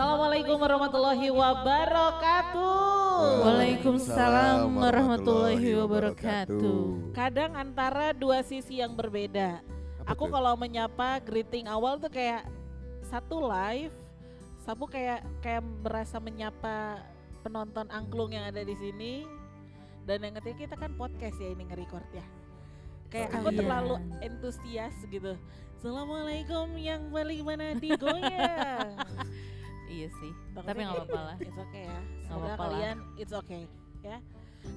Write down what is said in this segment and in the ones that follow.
Assalamualaikum warahmatullahi wabarakatuh. Waalaikumsalam warahmatullahi wabarakatuh. Kadang antara dua sisi yang berbeda. Apa Aku kalau menyapa greeting awal tuh kayak satu live, Sapu kayak kayak berasa menyapa penonton angklung yang ada di sini. Dan yang ketiga kita kan podcast ya ini nge-record ya. Kayak aku Iya. terlalu entusias gitu. Assalamualaikum yang paling mana digoyang. Iya sih, Takutnya tapi nggak apa-apa lah. It's okay ya. Semoga apa-apa lah. kalian it's okay ya.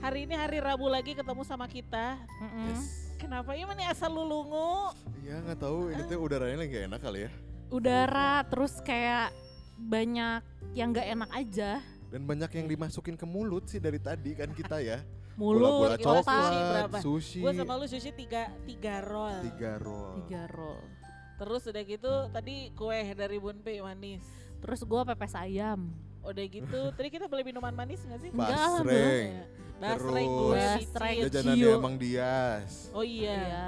Hari ini hari Rabu lagi ketemu sama kita. Mm-mm. Yes. Kenapa ini nih asal lulungu? Iya nggak tahu ini tuh udaranya lagi enak kali ya. Udara terus kayak banyak yang nggak enak aja. Dan banyak yang dimasukin ke mulut sih dari tadi kan kita ya. Mulut, gimana sushi coklat, berapa? sushi, Gue sama lu sushi tiga, tiga roll. tiga roll. tiga roll. Terus udah gitu tadi kue dari Bunpe manis. Terus gua pepes ayam. Udah gitu tadi kita beli minuman manis gak sih? Enggak Basreng. Ya. Basreng Terus gue Basreng. cicil. Jajanan Cio. emang Dias. Oh iya. Iya.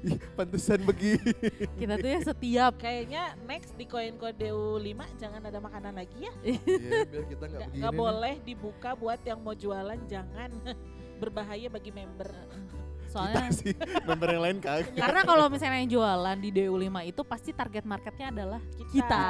Ih, pantesan begini. Kita tuh ya setiap Kayaknya next di koin kode 5 jangan ada makanan lagi ya. Iya, biar kita nggak begini. nih. boleh dibuka buat yang mau jualan jangan berbahaya bagi member. Kita soalnya sih member yang lain kagak. karena kalau misalnya yang jualan di DU5 itu pasti target marketnya adalah kita.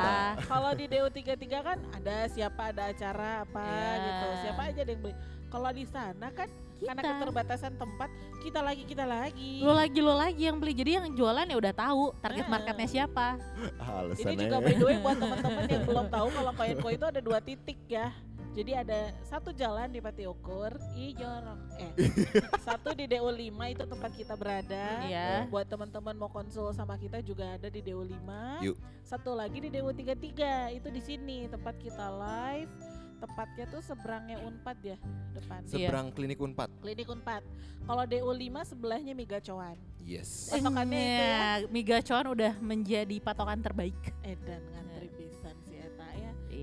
Kalau di DU33 kan ada siapa ada acara apa Iya. gitu. Siapa aja yang beli. Kalau di sana kan karena Kita. keterbatasan tempat, kita lagi kita lagi. Lo lagi lo lagi yang beli. Jadi yang jualan ya udah tahu target Nah. marketnya siapa. Ini Alasannya. juga by the way buat teman-teman yang belum tahu kalau Koinko itu ada dua titik ya. Jadi ada satu jalan di Pati Ukur, i jorong. Eh, satu di DU5 itu tempat kita berada. Iya. Buat teman-teman mau konsul sama kita juga ada di DU5. Yuk. Satu lagi di DU33 itu di sini tempat kita live. Tepatnya tuh seberangnya Unpad ya depan. Seberang klinik Unpad. Klinik Unpad. Kalau DU5 sebelahnya Miga Coan. Yes. Patokannya itu ya. Eh, Miga Cuan udah menjadi patokan terbaik. Edan ngantri si Eta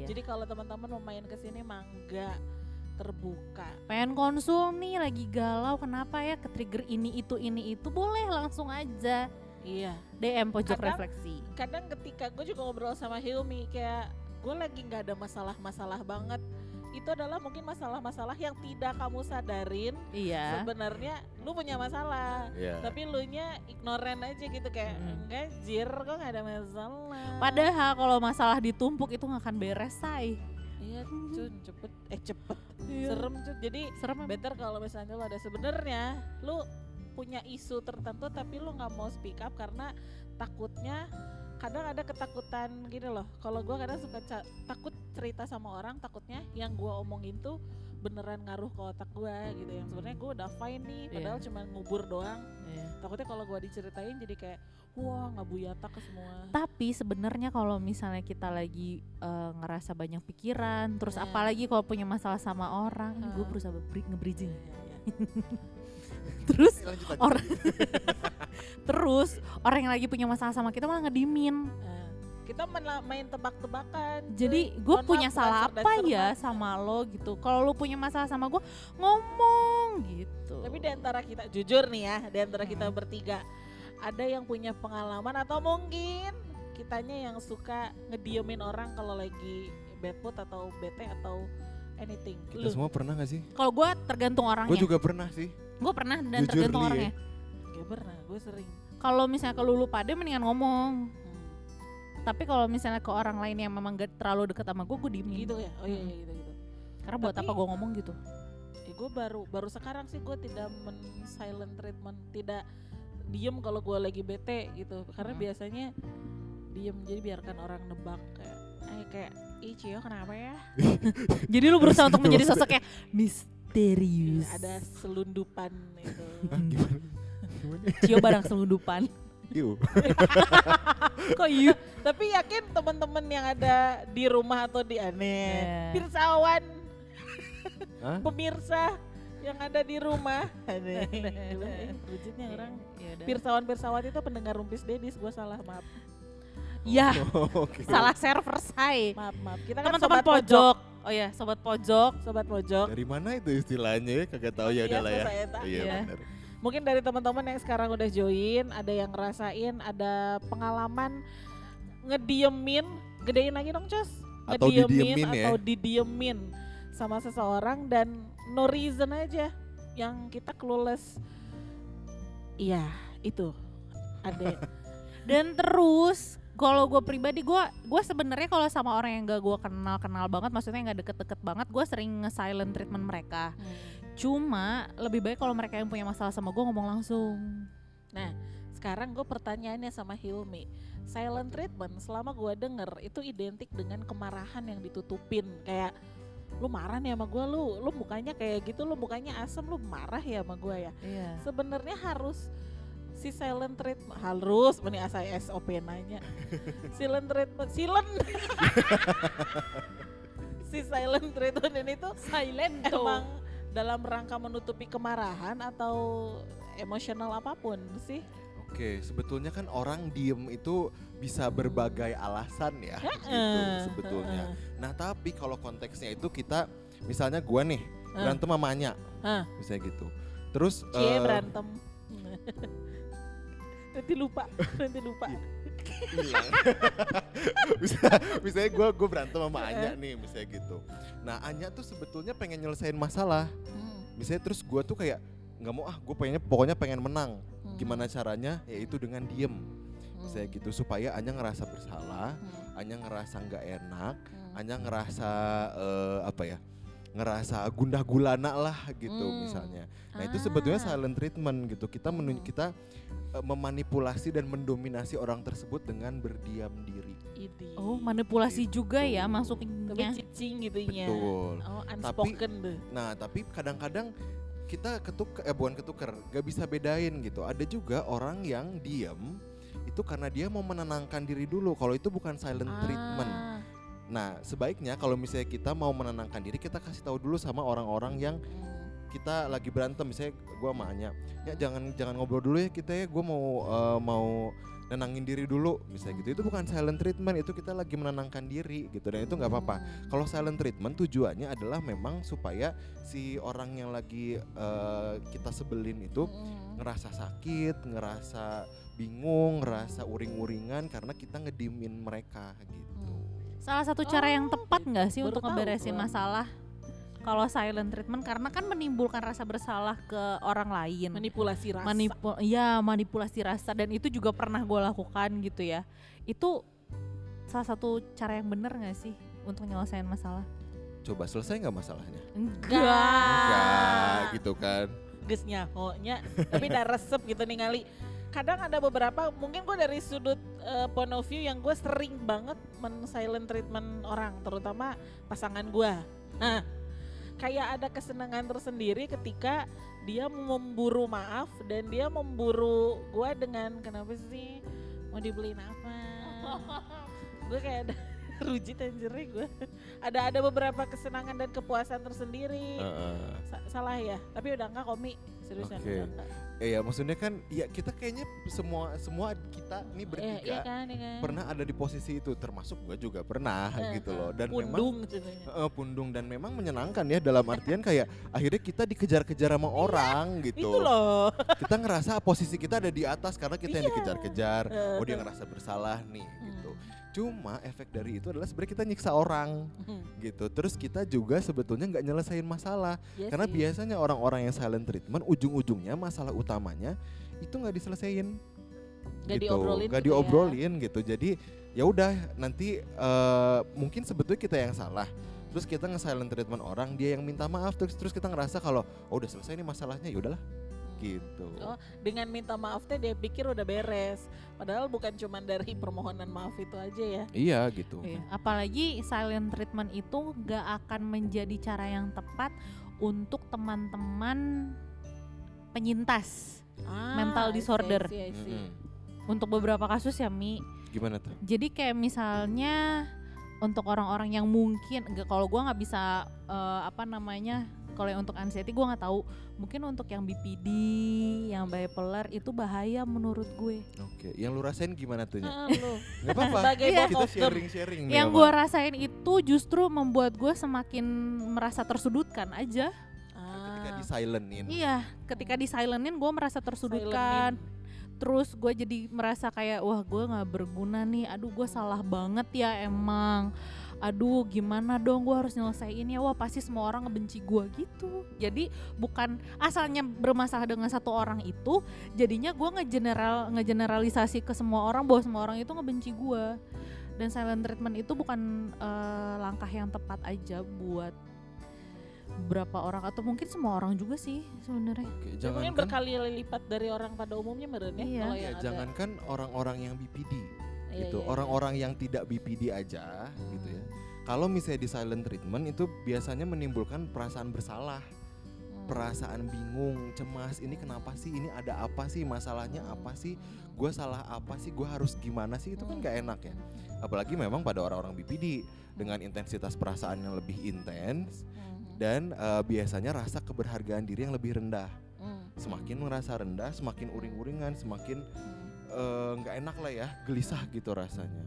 ya. Iya. Jadi kalau teman-teman mau main ke sini mangga terbuka. pengen konsul nih lagi galau kenapa ya ke trigger ini itu ini itu boleh langsung aja Iya. DM pojok Kadang- refleksi Kadang ketika gue juga ngobrol sama Hilmi kayak gue lagi nggak ada masalah-masalah banget. Itu adalah mungkin masalah-masalah yang tidak kamu sadarin iya sebenarnya lu punya masalah. Iya. Tapi lu nya ignoran aja gitu kayak Mm. enggak jir kok nggak ada masalah. padahal kalau masalah ditumpuk itu nggak akan beres say Iya cun cepet eh cepet Iya. serem cun. Jadi serem better kalau misalnya lo ada sebenarnya lu punya isu tertentu tapi lu nggak mau speak up karena takutnya kadang ada ketakutan gini loh kalau gua kadang suka ca- takut cerita sama orang takutnya yang gua omongin tuh beneran ngaruh ke otak gua gitu yang sebenarnya gua udah fine nih Iya. padahal cuma ngubur doang Iya. takutnya kalau gua diceritain jadi kayak wah nggak buyata ke semua tapi sebenarnya kalau misalnya kita lagi eh, ngerasa banyak pikiran terus Iya. apalagi kalau punya masalah sama orang ini gue Ah. berusaha nge-bridging Iya, iya, iya. terus Lanjut, lanjut. orang terus orang yang lagi punya masalah sama kita malah ngedimin Nah, kita main, tebak-tebakan Jadi gue Mohon punya maaf, salah apa ya sama lo gitu. Kalau lo punya masalah sama gue ngomong gitu. Tapi di antara kita jujur nih ya, di antara kita Hmm. bertiga ada yang punya pengalaman atau mungkin kitanya yang suka ngediemin orang kalau lagi bad mood atau bete atau anything. Kita Lu semua pernah gak sih? kalau gue tergantung orangnya. Gue juga pernah sih. Gue pernah dan Jujur tergantung Li, ya. orangnya. gak pernah, gue sering. Kalau misalnya ke lulu pade mendingan ngomong. Hmm, Tapi kalau misalnya ke orang lain yang memang gak terlalu deket sama gue, gue diemin. gitu ya, oh iya, Hmm. iya gitu gitu. Karena buat Tapi- apa gue ngomong gitu? Eh, gue baru baru sekarang sih gue tidak men silent treatment, tidak diem kalau gue lagi bete gitu. Karena Hmm. biasanya diem jadi biarkan orang nebak kayak, eh kayak, ih Cio kenapa ya? Jadi lu berusaha untuk menjadi sosok yang misterius. Ada selundupan itu. Gimana? Gimana? Cio barang selundupan. Yuk. Kok iya? Tapi yakin teman-teman yang ada di rumah atau di aneh, Eh. pirsawan, Hah? pemirsa yang ada di rumah. Aneh. Eh, Rujitnya orang. Pirsawan-pirsawat itu pendengar rumpis dedis, gue salah maaf. Ya, Oh, Oke. salah server say. Maaf maaf. Kita kan Teman-teman pojok. pojok. Oh ya, sobat pojok. Sobat pojok. Dari mana itu istilahnya ya? Kagak tahu ya Iya, udah lah ya. Iya Iya. benar. Mungkin dari teman-teman yang sekarang udah join, ada yang ngerasain, ada pengalaman ngediemin, gedein lagi dong Cos. Atau ngediemin didiemin ya. atau didiemin sama seseorang dan no reason aja yang kita clueless. Iya, itu ada. Dan terus kalau gue pribadi gue gue sebenarnya kalau sama orang yang gak gue kenal kenal banget maksudnya nggak deket-deket banget gue sering nge-silent treatment mereka Hmm. cuma lebih baik kalau mereka yang punya masalah sama gue ngomong langsung Nah, sekarang gue pertanyaannya sama Hilmi. Silent treatment selama gue denger itu identik dengan kemarahan yang ditutupin. Kayak lu marah nih sama gue, lu lu mukanya kayak gitu, lu mukanya asem, lu marah ya sama gue ya. iya Sebenarnya harus si silent treatment harus ini asa SOP nanya. silent treatment, silent. si silent treatment ini tuh silent emang dalam rangka menutupi kemarahan atau emosional apa pun sih? Oke, sebetulnya kan orang diem itu bisa berbagai alasan ya, gitu Heeh, sebetulnya. heeh. Nah tapi kalau konteksnya itu kita, misalnya gua nih berantem sama Anya, Hah. misalnya gitu. Terus Cie eh, berantem. nanti lupa, nanti lupa. hilang. bisa, misalnya gue gue berantem sama Anya nih, misalnya gitu. Nah Anya tuh sebetulnya pengen nyelesain masalah. Hmm, Misalnya terus gue tuh kayak nggak mau ah, gue pengennya pokoknya pengen menang. hmm, Gimana caranya? Yaitu dengan diem, hmm, misalnya gitu supaya Anya ngerasa bersalah, hmm, Anya ngerasa nggak enak, hmm. Anya ngerasa eh, apa ya? Ngerasa gundah gulana lah gitu Hmm. misalnya. Nah itu sebetulnya Ah. silent treatment gitu. Kita menun Hmm. kita eh, memanipulasi dan mendominasi orang tersebut dengan berdiam diri. Idi. oh manipulasi juga ya Gitu. Tapi masuknya cicing gitu ya. Betul. Oh, unspoken tuh. Nah tapi kadang-kadang kita ketuk eh bukan ketuker, gak bisa bedain gitu. Ada juga orang yang diam itu karena dia mau menenangkan diri dulu. Kalau itu bukan silent treatment. Ah, Nah sebaiknya kalau misalnya kita mau menenangkan diri kita kasih tahu dulu sama orang-orang yang kita lagi berantem. Misalnya gua sama Anya ya jangan jangan ngobrol dulu ya kita ya gue mau eh, mau nenangin diri dulu. Misalnya gitu. Itu bukan silent treatment itu kita lagi menenangkan diri gitu dan itu nggak apa-apa. Kalau silent treatment tujuannya adalah memang supaya si orang yang lagi eh, kita sebelin itu ngerasa sakit ngerasa bingung ngerasa uring-uringan karena kita ngedimin mereka gitu salah satu cara yang Oh, tepat nggak sih untuk ngeberesin gua. masalah kalau silent treatment? Karena kan menimbulkan rasa bersalah ke orang lain. Manipulasi rasa. Manipu- ya manipulasi rasa. Dan itu juga pernah gue lakukan gitu ya. Itu salah satu cara yang bener nggak sih untuk nyelesain masalah? Coba selesai nggak masalahnya? Enggak. Enggak gitu kan. Ges nyahonya, tapi udah resep gitu nih ngali. Kadang ada beberapa, mungkin gue dari sudut eh, point of view yang gue sering banget men silent treatment orang, terutama pasangan gue. Nah, kayak ada kesenangan tersendiri ketika dia memburu maaf dan dia memburu gue dengan kenapa sih mau dibeliin apa? gue kayak ada rujit anjir gue. Ada ada beberapa kesenangan dan kepuasan tersendiri. Heeh. Sa- salah ya tapi udah enggak komi seriusan udah enggak Eh ya maksudnya kan ya kita kayaknya semua semua kita nih Iya, bertiga iya kan, iya kan. pernah ada di posisi itu termasuk gue juga pernah Eh, gitu eh, loh dan memang pundung ceritanya. eh, pundung dan memang menyenangkan ya dalam artian kayak akhirnya kita dikejar-kejar sama orang gitu itu loh kita ngerasa posisi kita ada di atas karena kita yang Iya. dikejar-kejar Eh, oh dia eh. ngerasa bersalah nih gitu Hmm. Cuma efek dari itu adalah sebenarnya kita nyiksa orang Hmm, gitu. Terus kita juga sebetulnya nggak nyelesain masalah. Iya karena sih. biasanya orang-orang yang silent treatment ujung-ujungnya masalah utamanya itu nggak diselesain. Nggak gitu. diobrolin nggak gitu ya. diobrolin gitu. Jadi ya udah nanti eh, mungkin sebetulnya kita yang salah. Terus kita nge-silent treatment orang dia yang minta maaf terus terus kita ngerasa kalau oh udah selesai nih masalahnya. Ya udahlah gitu Oh, dengan minta maaf teh dia pikir udah beres padahal bukan cuma dari permohonan maaf itu aja ya iya gitu Iya, Apalagi silent treatment itu gak akan menjadi cara yang tepat untuk teman-teman penyintas Mental I see, I disorder. see, I see. Untuk beberapa kasus ya Mi. gimana tuh Jadi kayak misalnya untuk orang-orang yang mungkin kalau gua nggak bisa eh, apa namanya kalau yang untuk anxiety gua nggak tahu. Mungkin untuk yang BPD yang bipolar itu bahaya menurut gue. Oke yang lu rasain gimana tuh lu. nggak apa-apa Iya. kita sharing sharing yang gua rasain itu justru membuat gue semakin merasa tersudutkan aja. Ketika di silentin iya ketika di silentin gue merasa tersudutkan. Terus gue jadi merasa kayak wah gue nggak berguna nih. Aduh gue salah banget ya emang aduh gimana dong gue harus nyelesain ya? Wah pasti semua orang ngebenci gue gitu. Jadi bukan asalnya bermasalah dengan satu orang itu jadinya gue ngegeneral ngegeneralisasi ke semua orang bahwa semua orang itu ngebenci gue dan silent treatment itu bukan eh, langkah yang tepat aja buat beberapa orang atau mungkin semua orang juga sih sebenarnya. Ya, mungkin berkali lipat dari orang pada umumnya meren ya Iya. kalau ya, yang ada. jangankan orang-orang yang BPD Iya, gitu. iya, iya. orang-orang yang tidak BPD aja gitu ya. Kalau misalnya di silent treatment itu biasanya menimbulkan perasaan bersalah Hmm. perasaan bingung cemas. Ini kenapa sih? Ini ada apa sih? Masalahnya apa sih? Gue salah apa sih? Gue harus gimana sih? Itu kan gak enak ya. Apalagi memang pada orang-orang BPD dengan intensitas perasaan yang lebih intens Hmm. dan eh, biasanya rasa keberhargaan diri yang lebih rendah. Hmm. semakin merasa rendah semakin uring-uringan semakin Eh, nggak enak lah ya gelisah gitu rasanya.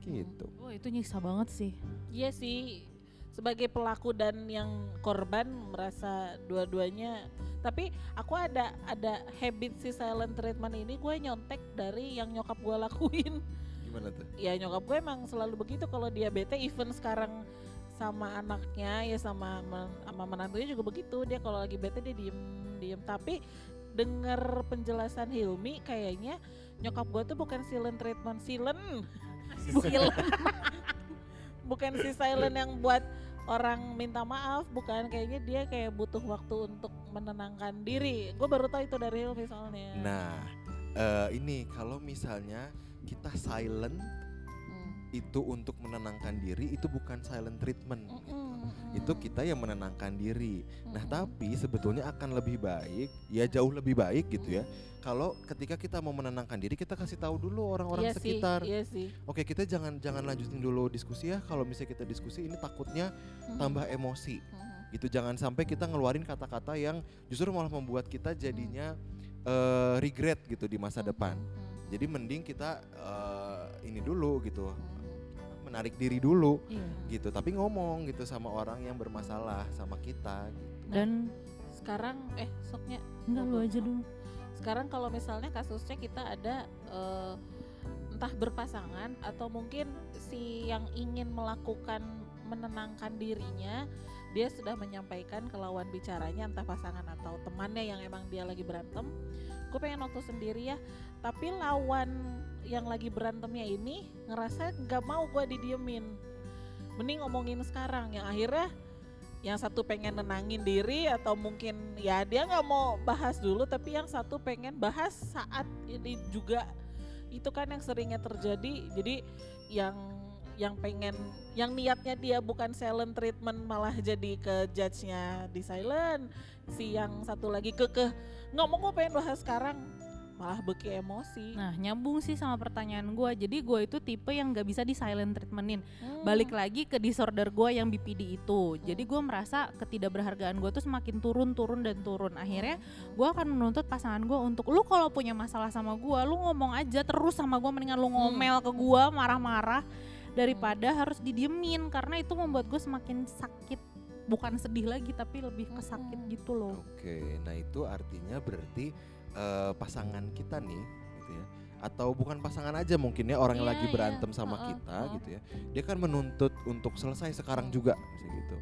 Gitu. Wah itu nyiksa banget sih. Iya sih. Sebagai pelaku dan yang korban merasa dua-duanya. Tapi aku ada ada habit si silent treatment ini gue nyontek dari yang nyokap gue lakuin. Gimana tuh? Ya nyokap gue emang selalu begitu. Kalau dia bete even sekarang sama anaknya ya sama men- sama menantunya juga begitu. Dia kalau lagi bete dia diem diem. Tapi dengar penjelasan Hilmi kayaknya nyokap gue tuh bukan silent treatment silent. Silent. Bukan si silent yang buat orang minta maaf bukan. Kayaknya dia kayak butuh waktu untuk menenangkan diri. Gue baru tahu itu dari Hilmi soalnya. Nah eh, ini kalau misalnya kita silent. Itu untuk menenangkan diri itu bukan silent treatment gitu. Mm-mm. itu kita yang menenangkan diri. Nah Mm-mm. tapi sebetulnya akan lebih baik ya jauh lebih baik gitu ya. Kalau ketika kita mau menenangkan diri kita kasih tahu dulu orang-orang iya sih, sekitar. iya sih. Oke kita jangan jangan lanjutin dulu diskusi ya. Kalau misalnya kita diskusi ini takutnya tambah emosi. Gitu jangan sampai kita ngeluarin kata-kata yang justru malah membuat kita jadinya eh, regret gitu di masa depan. jadi mending kita eh, ini dulu gitu. Menarik diri dulu iya. gitu. Tapi ngomong gitu sama orang yang bermasalah sama kita gitu. dan sekarang eh soknya. Enggak lu aja dulu. Sekarang kalau misalnya kasusnya kita ada eh, entah berpasangan atau mungkin si yang ingin melakukan menenangkan dirinya dia sudah menyampaikan ke lawan bicaranya entah pasangan atau temannya yang emang dia lagi berantem gue pengen waktu sendiri ya. Tapi lawan yang lagi berantemnya ini ngerasa nggak mau gue didiemin. Mending ngomongin sekarang yang akhirnya yang satu pengen nenangin diri atau mungkin ya dia nggak mau bahas dulu tapi yang satu pengen bahas saat ini juga. Itu kan yang seringnya terjadi. Jadi yang yang pengen yang niatnya dia bukan silent treatment malah jadi ke judge-nya di silent. Si yang satu lagi kekeh. Mau gue pengen bahas sekarang malah beki emosi. Nah nyambung sih sama pertanyaan gue Jadi gue itu tipe yang gak bisa di silent treatmentin. Hmm. Balik lagi ke disorder gue yang BPD itu. Jadi gue merasa ketidakberhargaan gue tuh semakin turun, turun, dan turun. Akhirnya gue akan menuntut pasangan gue untuk Lu kalau punya masalah sama gue, lu ngomong aja terus sama gue Mendingan lu ngomel ke gue, marah-marah Daripada harus didiemin. Karena itu membuat gue semakin sakit. Bukan sedih lagi tapi lebih kesakit Mm-mm. gitu loh. Oke, nah itu artinya berarti eh, pasangan kita nih, gitu ya, atau bukan pasangan aja mungkin ya orang yang Iya, lagi iya. berantem sama Heeh, kita, heeh. gitu ya, dia kan menuntut untuk selesai sekarang juga, misalnya gitu.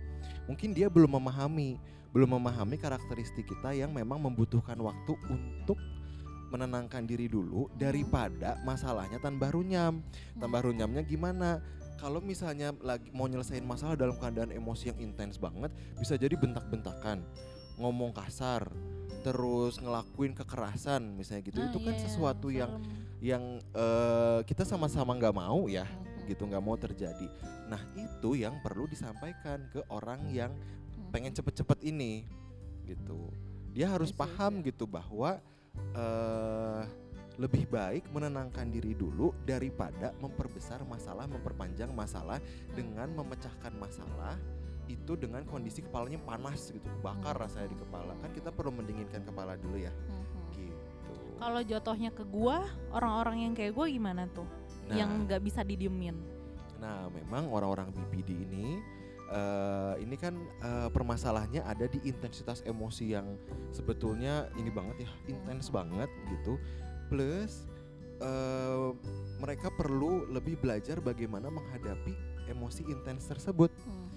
Mungkin dia belum memahami, belum memahami karakteristik kita yang memang membutuhkan waktu untuk menenangkan diri dulu daripada masalahnya tambah runyam. Tambah runyamnya gimana? Kalau misalnya lagi mau nyelesain masalah dalam keadaan emosi yang intens banget, bisa jadi bentak-bentakan, ngomong kasar, terus ngelakuin kekerasan misalnya gitu. Nah, itu kan iya, sesuatu yang serem. yang eh, kita sama-sama nggak mau ya, Mhm. gitu nggak mau terjadi. Nah itu yang perlu disampaikan ke orang yang Mhm. pengen cepet-cepet ini, gitu. Dia harus Yes, yes, paham yes. gitu bahwa eh lebih baik menenangkan diri dulu daripada memperbesar masalah, memperpanjang masalah dengan memecahkan masalah itu dengan kondisi kepalanya panas gitu, bakar Hmm. rasanya di kepala. Kan kita perlu mendinginkan kepala dulu ya, Mhm. gitu. Kalau jatuhnya ke gue, orang-orang yang kayak gue gimana tuh? Nah, Yang nggak bisa didiemin nah memang orang-orang BPD ini eh, ini kan eh, permasalahannya ada di intensitas emosi yang sebetulnya ini banget ya, intens banget gitu. plus eh, mereka perlu lebih belajar bagaimana menghadapi emosi intens tersebut Mhm.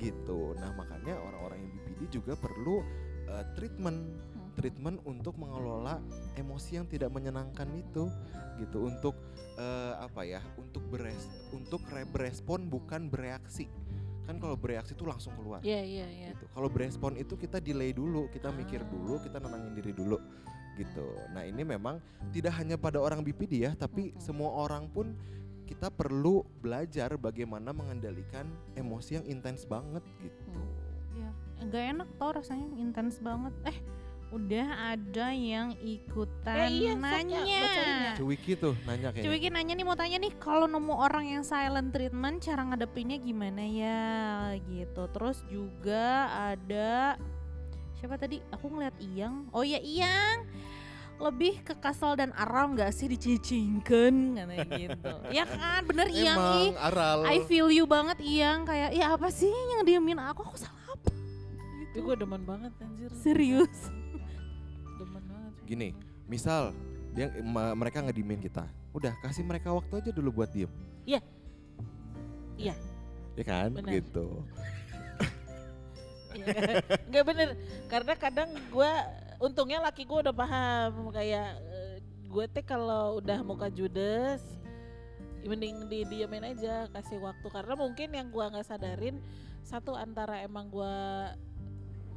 Gitu. Nah makanya orang-orang yang BPD juga perlu eh, treatment Mhm. treatment untuk mengelola emosi yang tidak menyenangkan itu gitu untuk eh, apa ya untuk beres untuk re- berespon bukan bereaksi kan kalau bereaksi itu langsung keluar Iya iya iya. gitu kalau berespon itu kita delay dulu kita mikir Ah. dulu kita nenangin diri dulu gitu nah ini memang tidak hanya pada orang BPD ya tapi Mhm. semua orang pun kita perlu belajar bagaimana mengendalikan emosi yang intens banget gitu Hmm. Ya, nggak enak tau rasanya intens banget. Eh, udah ada yang ikutan Eh, iya, ya, nanya. ya. Cuwiki tuh nanya kayaknya Cuy Ki nanya nih mau tanya nih kalau nemu orang yang silent treatment cara ngadepinnya gimana ya gitu. Terus juga ada siapa tadi? Aku ngeliat Iyang. Oh ya Iyang. Lebih ke kasal dan aral nggak sih dicicingkan katanya gitu. ya kan bener Iyang ih. aral I feel you banget Iyang kayak ya apa sih yang diemin aku aku salah apa? Itu Gitu. gue demen banget anjir. Serius. Demen banget. gini misal dia ma- mereka ngedimin kita udah kasih mereka waktu aja dulu buat diem Iya. Iya. ya kan Benar. gitu Iya. Nggak bener karena kadang gue untungnya laki gue udah paham kayak eh, gue teh kalau udah muka judes mending di diamin aja kasih waktu. Karena mungkin yang gua nggak sadarin satu antara emang gua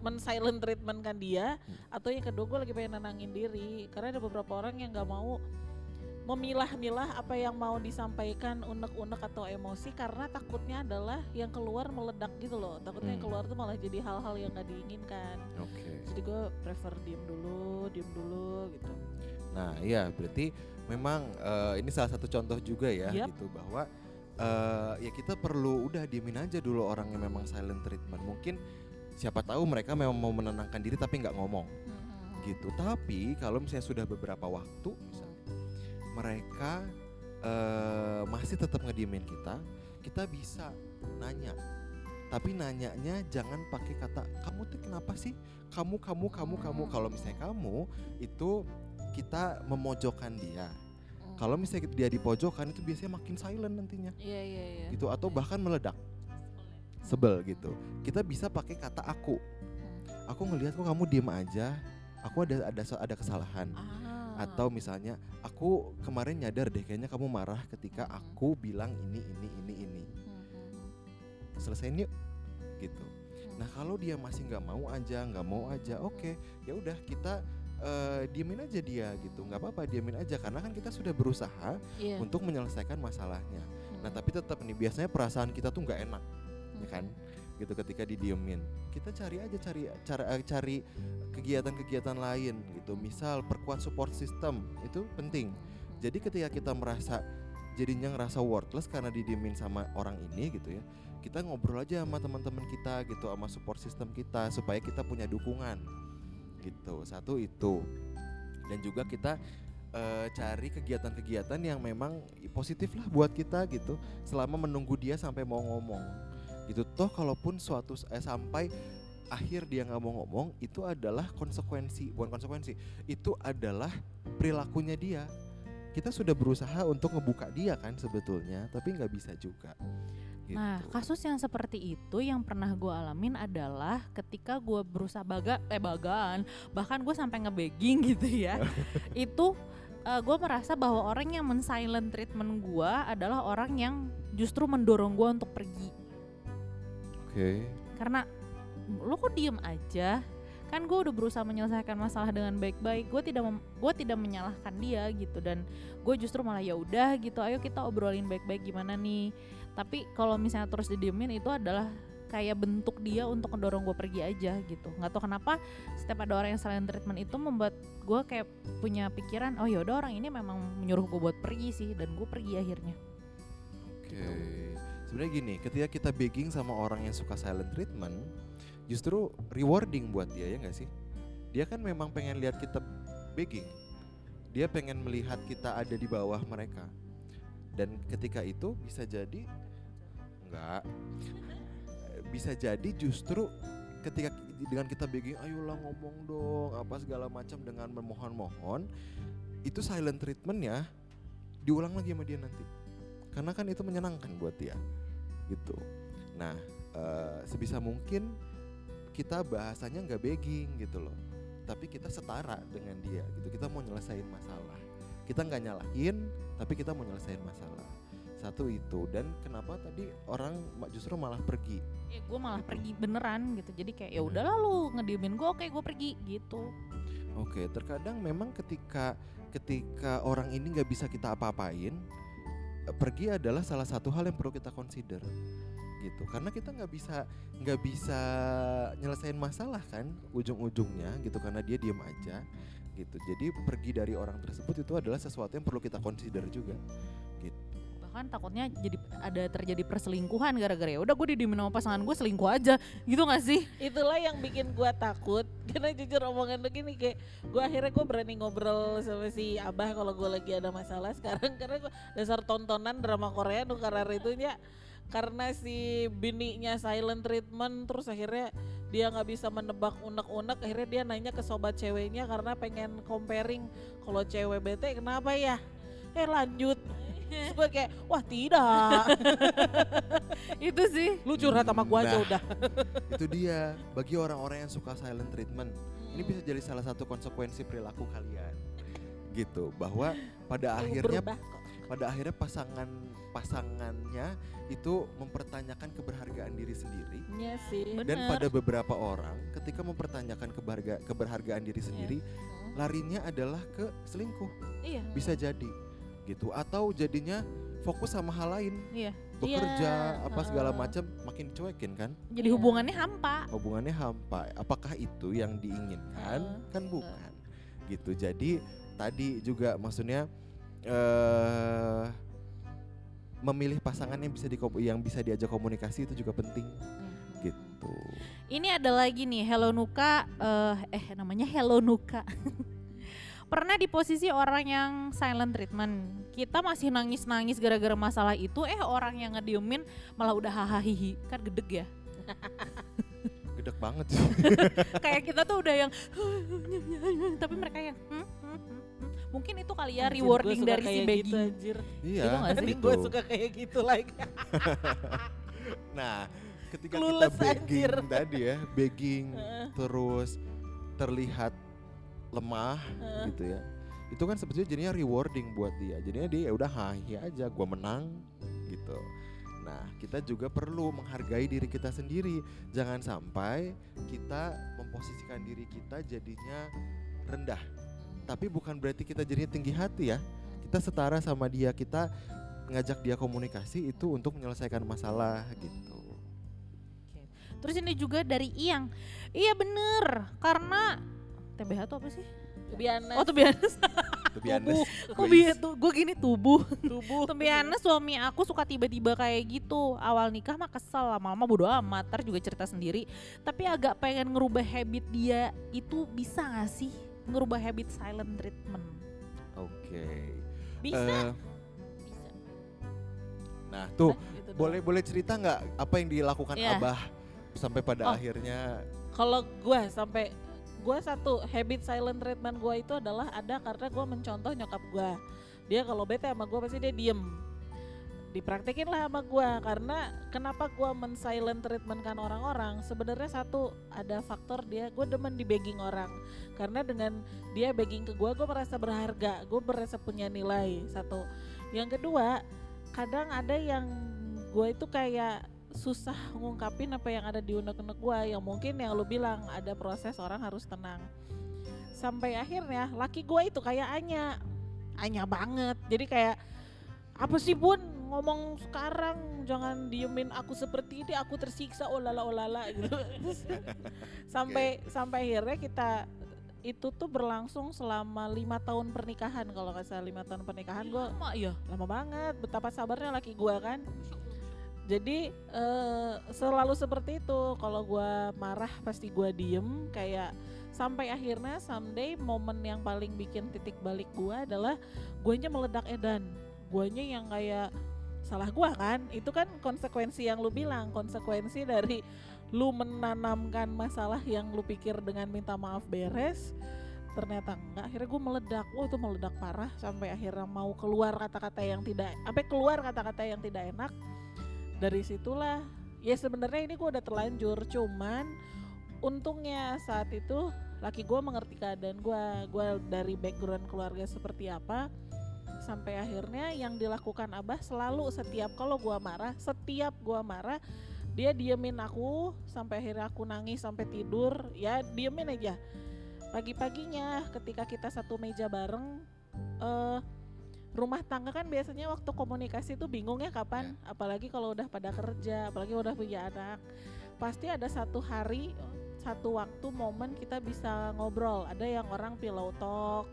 men silent treatment kan dia atau yang kedua gue lagi pengen nenangin diri. Karena ada beberapa orang yang nggak mau memilah-milah apa yang mau disampaikan unek-unek atau emosi karena takutnya adalah yang keluar meledak gitu loh. Takutnya yang Hmm. keluar tuh malah jadi hal-hal yang nggak diinginkan. Oke. Jadi gue prefer diem dulu diem dulu gitu. Nah iya berarti memang eh, ini salah satu contoh juga ya Yap. gitu bahwa eh, ya kita perlu udah diemin aja dulu orang yang memang silent treatment. Mungkin siapa tahu mereka memang mau menenangkan diri tapi nggak ngomong. Gitu. Tapi kalau misalnya sudah beberapa waktu misalnya mereka eh, masih tetap ngediemin kita kita bisa nanya. Tapi nanyanya jangan pakai kata kamu tuh kenapa sih? Kamu kamu kamu kamu. Kalau misalnya kamu itu kita memojokkan dia. Kalau misalnya dia di pojokan itu biasanya makin silent nantinya. Iya iya iya. Gitu atau bahkan meledak. Sebel gitu. Kita bisa pakai kata aku. Aku ngelihat kok kamu diem aja. Aku ada ada ada kesalahan. Ah. Atau misalnya aku kemarin nyadar deh kayaknya kamu marah ketika aku bilang ini ini ini ini. Selesaiin yuk gitu. Nah kalau dia masih nggak mau aja nggak mau aja oke ya udah kita eh, diemin aja dia gitu. Nggak apa-apa diemin aja karena kan kita sudah berusaha iya. untuk menyelesaikan masalahnya. Nah tapi tetap nih biasanya perasaan kita tuh nggak enak ya kan gitu ketika didiemin. Kita cari aja cari cara cari kegiatan-kegiatan lain gitu. Misal perkuat support system itu penting. Jadi ketika kita merasa jadinya ngerasa worthless karena didiemin sama orang ini gitu ya kita ngobrol aja sama teman-teman kita gitu sama support system kita supaya kita punya dukungan gitu. Satu itu. Dan juga kita eh, cari kegiatan-kegiatan yang memang positif lah buat kita gitu selama menunggu dia sampai mau ngomong gitu toh kalaupun suatu eh, sampai akhir dia nggak mau ngomong itu adalah konsekuensi bukan konsekuensi itu adalah perilakunya dia kita sudah berusaha untuk ngebuka dia kan sebetulnya tapi nggak bisa juga gitu. Nah, kasus yang seperti itu yang pernah gue alamin adalah ketika gue berusaha baga, eh bagaan, bahkan gue sampai ngebegging gitu ya. itu gue merasa bahwa orang yang men-silent treatment gue adalah orang yang justru mendorong gue untuk pergi. Oke Karena lo kok diem aja? Kan gue udah berusaha menyelesaikan masalah dengan baik-baik. Gue tidak gue tidak menyalahkan dia gitu dan gue justru malah ya udah gitu. Ayo kita obrolin baik-baik gimana nih tapi kalau misalnya terus didiemin itu adalah kayak bentuk dia untuk mendorong gue pergi aja gitu nggak tahu kenapa setiap ada orang yang silent treatment itu membuat gue kayak punya pikiran oh yaudah orang ini memang menyuruh gue buat pergi sih dan gue pergi akhirnya Oke. Sebenarnya gini, ketika kita begging sama orang yang suka silent treatment, justru rewarding buat dia ya nggak sih? Dia kan memang pengen lihat kita begging. Dia pengen melihat kita ada di bawah mereka. Dan ketika itu bisa jadi enggak bisa jadi justru ketika dengan kita begging ayolah ngomong dong apa segala macam dengan memohon-mohon itu silent treatmentnya diulang lagi sama dia nanti karena kan itu menyenangkan buat dia gitu. Nah eh, sebisa mungkin kita bahasanya nggak begging gitu loh. Tapi kita setara dengan dia gitu. Kita mau nyelesain masalah. Kita nggak nyalahin tapi kita mau nyelesain masalah. Satu itu. Dan kenapa tadi orang justru malah pergi? Ya gue malah pergi beneran gitu. Jadi kayak ya udahlah lu ngediemin gue oke gue pergi. Gitu. Oke, terkadang memang ketika ketika orang ini nggak bisa kita apa-apain, pergi adalah salah satu hal yang perlu kita consider, gitu. Karena kita nggak bisa nggak bisa nyelesain masalah kan ujung-ujungnya, gitu. Karena dia diem aja, gitu. Jadi pergi dari orang tersebut itu adalah sesuatu yang perlu kita consider juga, gitu. Bahkan takutnya jadi ada terjadi perselingkuhan gara-gara ya udah gue didiemin sama pasangan gue selingkuh aja gitu gak sih? Itulah yang bikin gua takut karena jujur omongan lu gini kayak gua akhirnya gua berani ngobrol sama si Abah kalau gua lagi ada masalah sekarang karena gua dasar tontonan drama Korea nu karena itunya karena si bininya silent treatment terus akhirnya dia nggak bisa menebak unek-unek akhirnya dia nanya ke sobat ceweknya karena pengen comparing kalau cewek bete kenapa ya? Eh lanjut terus gue kayak wah tidak. Itu sih. Lu curhat sama gua aja Nah. udah. itu dia. Bagi orang-orang yang suka silent treatment. Ini bisa jadi salah satu konsekuensi perilaku kalian, gitu. Bahwa pada akhirnya pada akhirnya pasangan pasangannya itu mempertanyakan keberhargaan diri sendiri. Iya sih. Dan Bener. pada beberapa orang ketika mempertanyakan keberharga, keberhargaan diri sendiri larinya adalah ke selingkuh. Iya. Bisa jadi gitu. Atau jadinya fokus sama hal lain. Iya. Bekerja Iya, apa segala macam makin dicuekin kan? Jadi Iya. hubungannya hampa. Hubungannya hampa. Apakah itu yang diinginkan? Heeh, kan bukan. Gitu. Jadi tadi juga maksudnya eh memilih pasangan yang bisa di yang bisa diajak komunikasi itu juga penting. Gitu. Ini ada lagi nih Hello Nuka eh eh namanya Hello Nuka. Pernah di posisi orang yang silent treatment. Kita masih nangis-nangis gara-gara masalah itu eh orang yang ngediemin malah udah hahaha hihi. Kan gedeg ya. gedek banget sih Kayak kita tuh udah yang tapi mereka yang "Hmm, hmm, hmm, hmm." Mungkin itu kali ya Anjir, rewarding dari si begging. gitu, anjir. iya Itu nggak sih? Mending gitu gue suka kayak gitu lagi. nah ketika Clueless, kita begging anjir. tadi ya begging terus terlihat lemah Heeh. gitu ya. Itu kan sebetulnya jadinya rewarding buat dia. Jadinya dia ya udah hahi aja gua menang gitu. Nah kita juga perlu menghargai diri kita sendiri. Jangan sampai kita memposisikan diri kita jadinya rendah. Tapi bukan berarti kita jadinya tinggi hati ya. Kita setara sama dia kita ngajak dia komunikasi itu untuk menyelesaikan masalah gitu. Terus ini juga dari Iyang. Iya bener, karena TBH tuh apa sih? Biasa Oh Kok guys. bi- tuh gue gini tubuh. tubuh. Honest, suami aku suka tiba-tiba kayak gitu. Awal nikah mah kesel lama-lama bodo amat. Ntar juga cerita sendiri. Tapi agak pengen ngerubah habit dia itu bisa gak sih? Ngerubah habit silent treatment. oke Bisa. Eh, Bisa. nah tuh Gitu doang. boleh boleh cerita nggak apa yang dilakukan Iya. abah sampai pada Oh. akhirnya Kalau gue sampai gue satu habit silent treatment gue itu adalah ada karena gue mencontoh nyokap gue. Dia kalau bete sama gue pasti dia diem. Dipraktekin lah sama gue karena kenapa gue men silent treatment kan orang-orang sebenarnya satu ada faktor dia gue demen di begging orang karena dengan dia begging ke gue gue merasa berharga gue merasa punya nilai satu yang kedua kadang ada yang gue itu kayak susah ngungkapin apa yang ada di unek-unek gue yang mungkin yang lu bilang ada proses orang harus tenang. Sampai akhirnya laki gue itu kayak Anya. Anya banget. Jadi kayak apa sih bun? Ngomong sekarang jangan diemin aku seperti ini aku tersiksa olala olala gitu. Sampai sampai akhirnya kita itu tuh berlangsung selama lima tahun pernikahan kalau nggak salah. Lima tahun pernikahan gue Lama ya? lama banget. Betapa sabarnya laki gua kan jadi eh, selalu seperti itu. Kalau gua marah pasti gua diem. Kayak sampai akhirnya someday momen yang paling bikin titik balik gua adalah guanya meledak edan. Guanya yang kayak salah gua kan? Itu kan konsekuensi yang lu bilang. Konsekuensi dari lu menanamkan masalah yang lu pikir dengan minta maaf beres ternyata enggak. Akhirnya gue meledak. Wah itu meledak parah. Sampai akhirnya mau keluar kata-kata yang tidak sampai keluar kata-kata yang tidak enak dari situlah ya sebenarnya ini gue udah terlanjur cuman untungnya saat itu laki gue mengerti keadaan gue gue dari background keluarga seperti apa sampai akhirnya yang dilakukan abah selalu setiap kalau gue marah setiap gue marah dia diemin aku sampai akhirnya aku nangis sampai tidur ya diemin aja. Pagi-paginya ketika kita satu meja bareng eh rumah tangga kan biasanya waktu komunikasi tuh bingung ya kapan. Apalagi kalau udah pada kerja apalagi udah punya anak. Pasti ada satu hari satu waktu momen kita bisa ngobrol. Ada yang orang pillow talk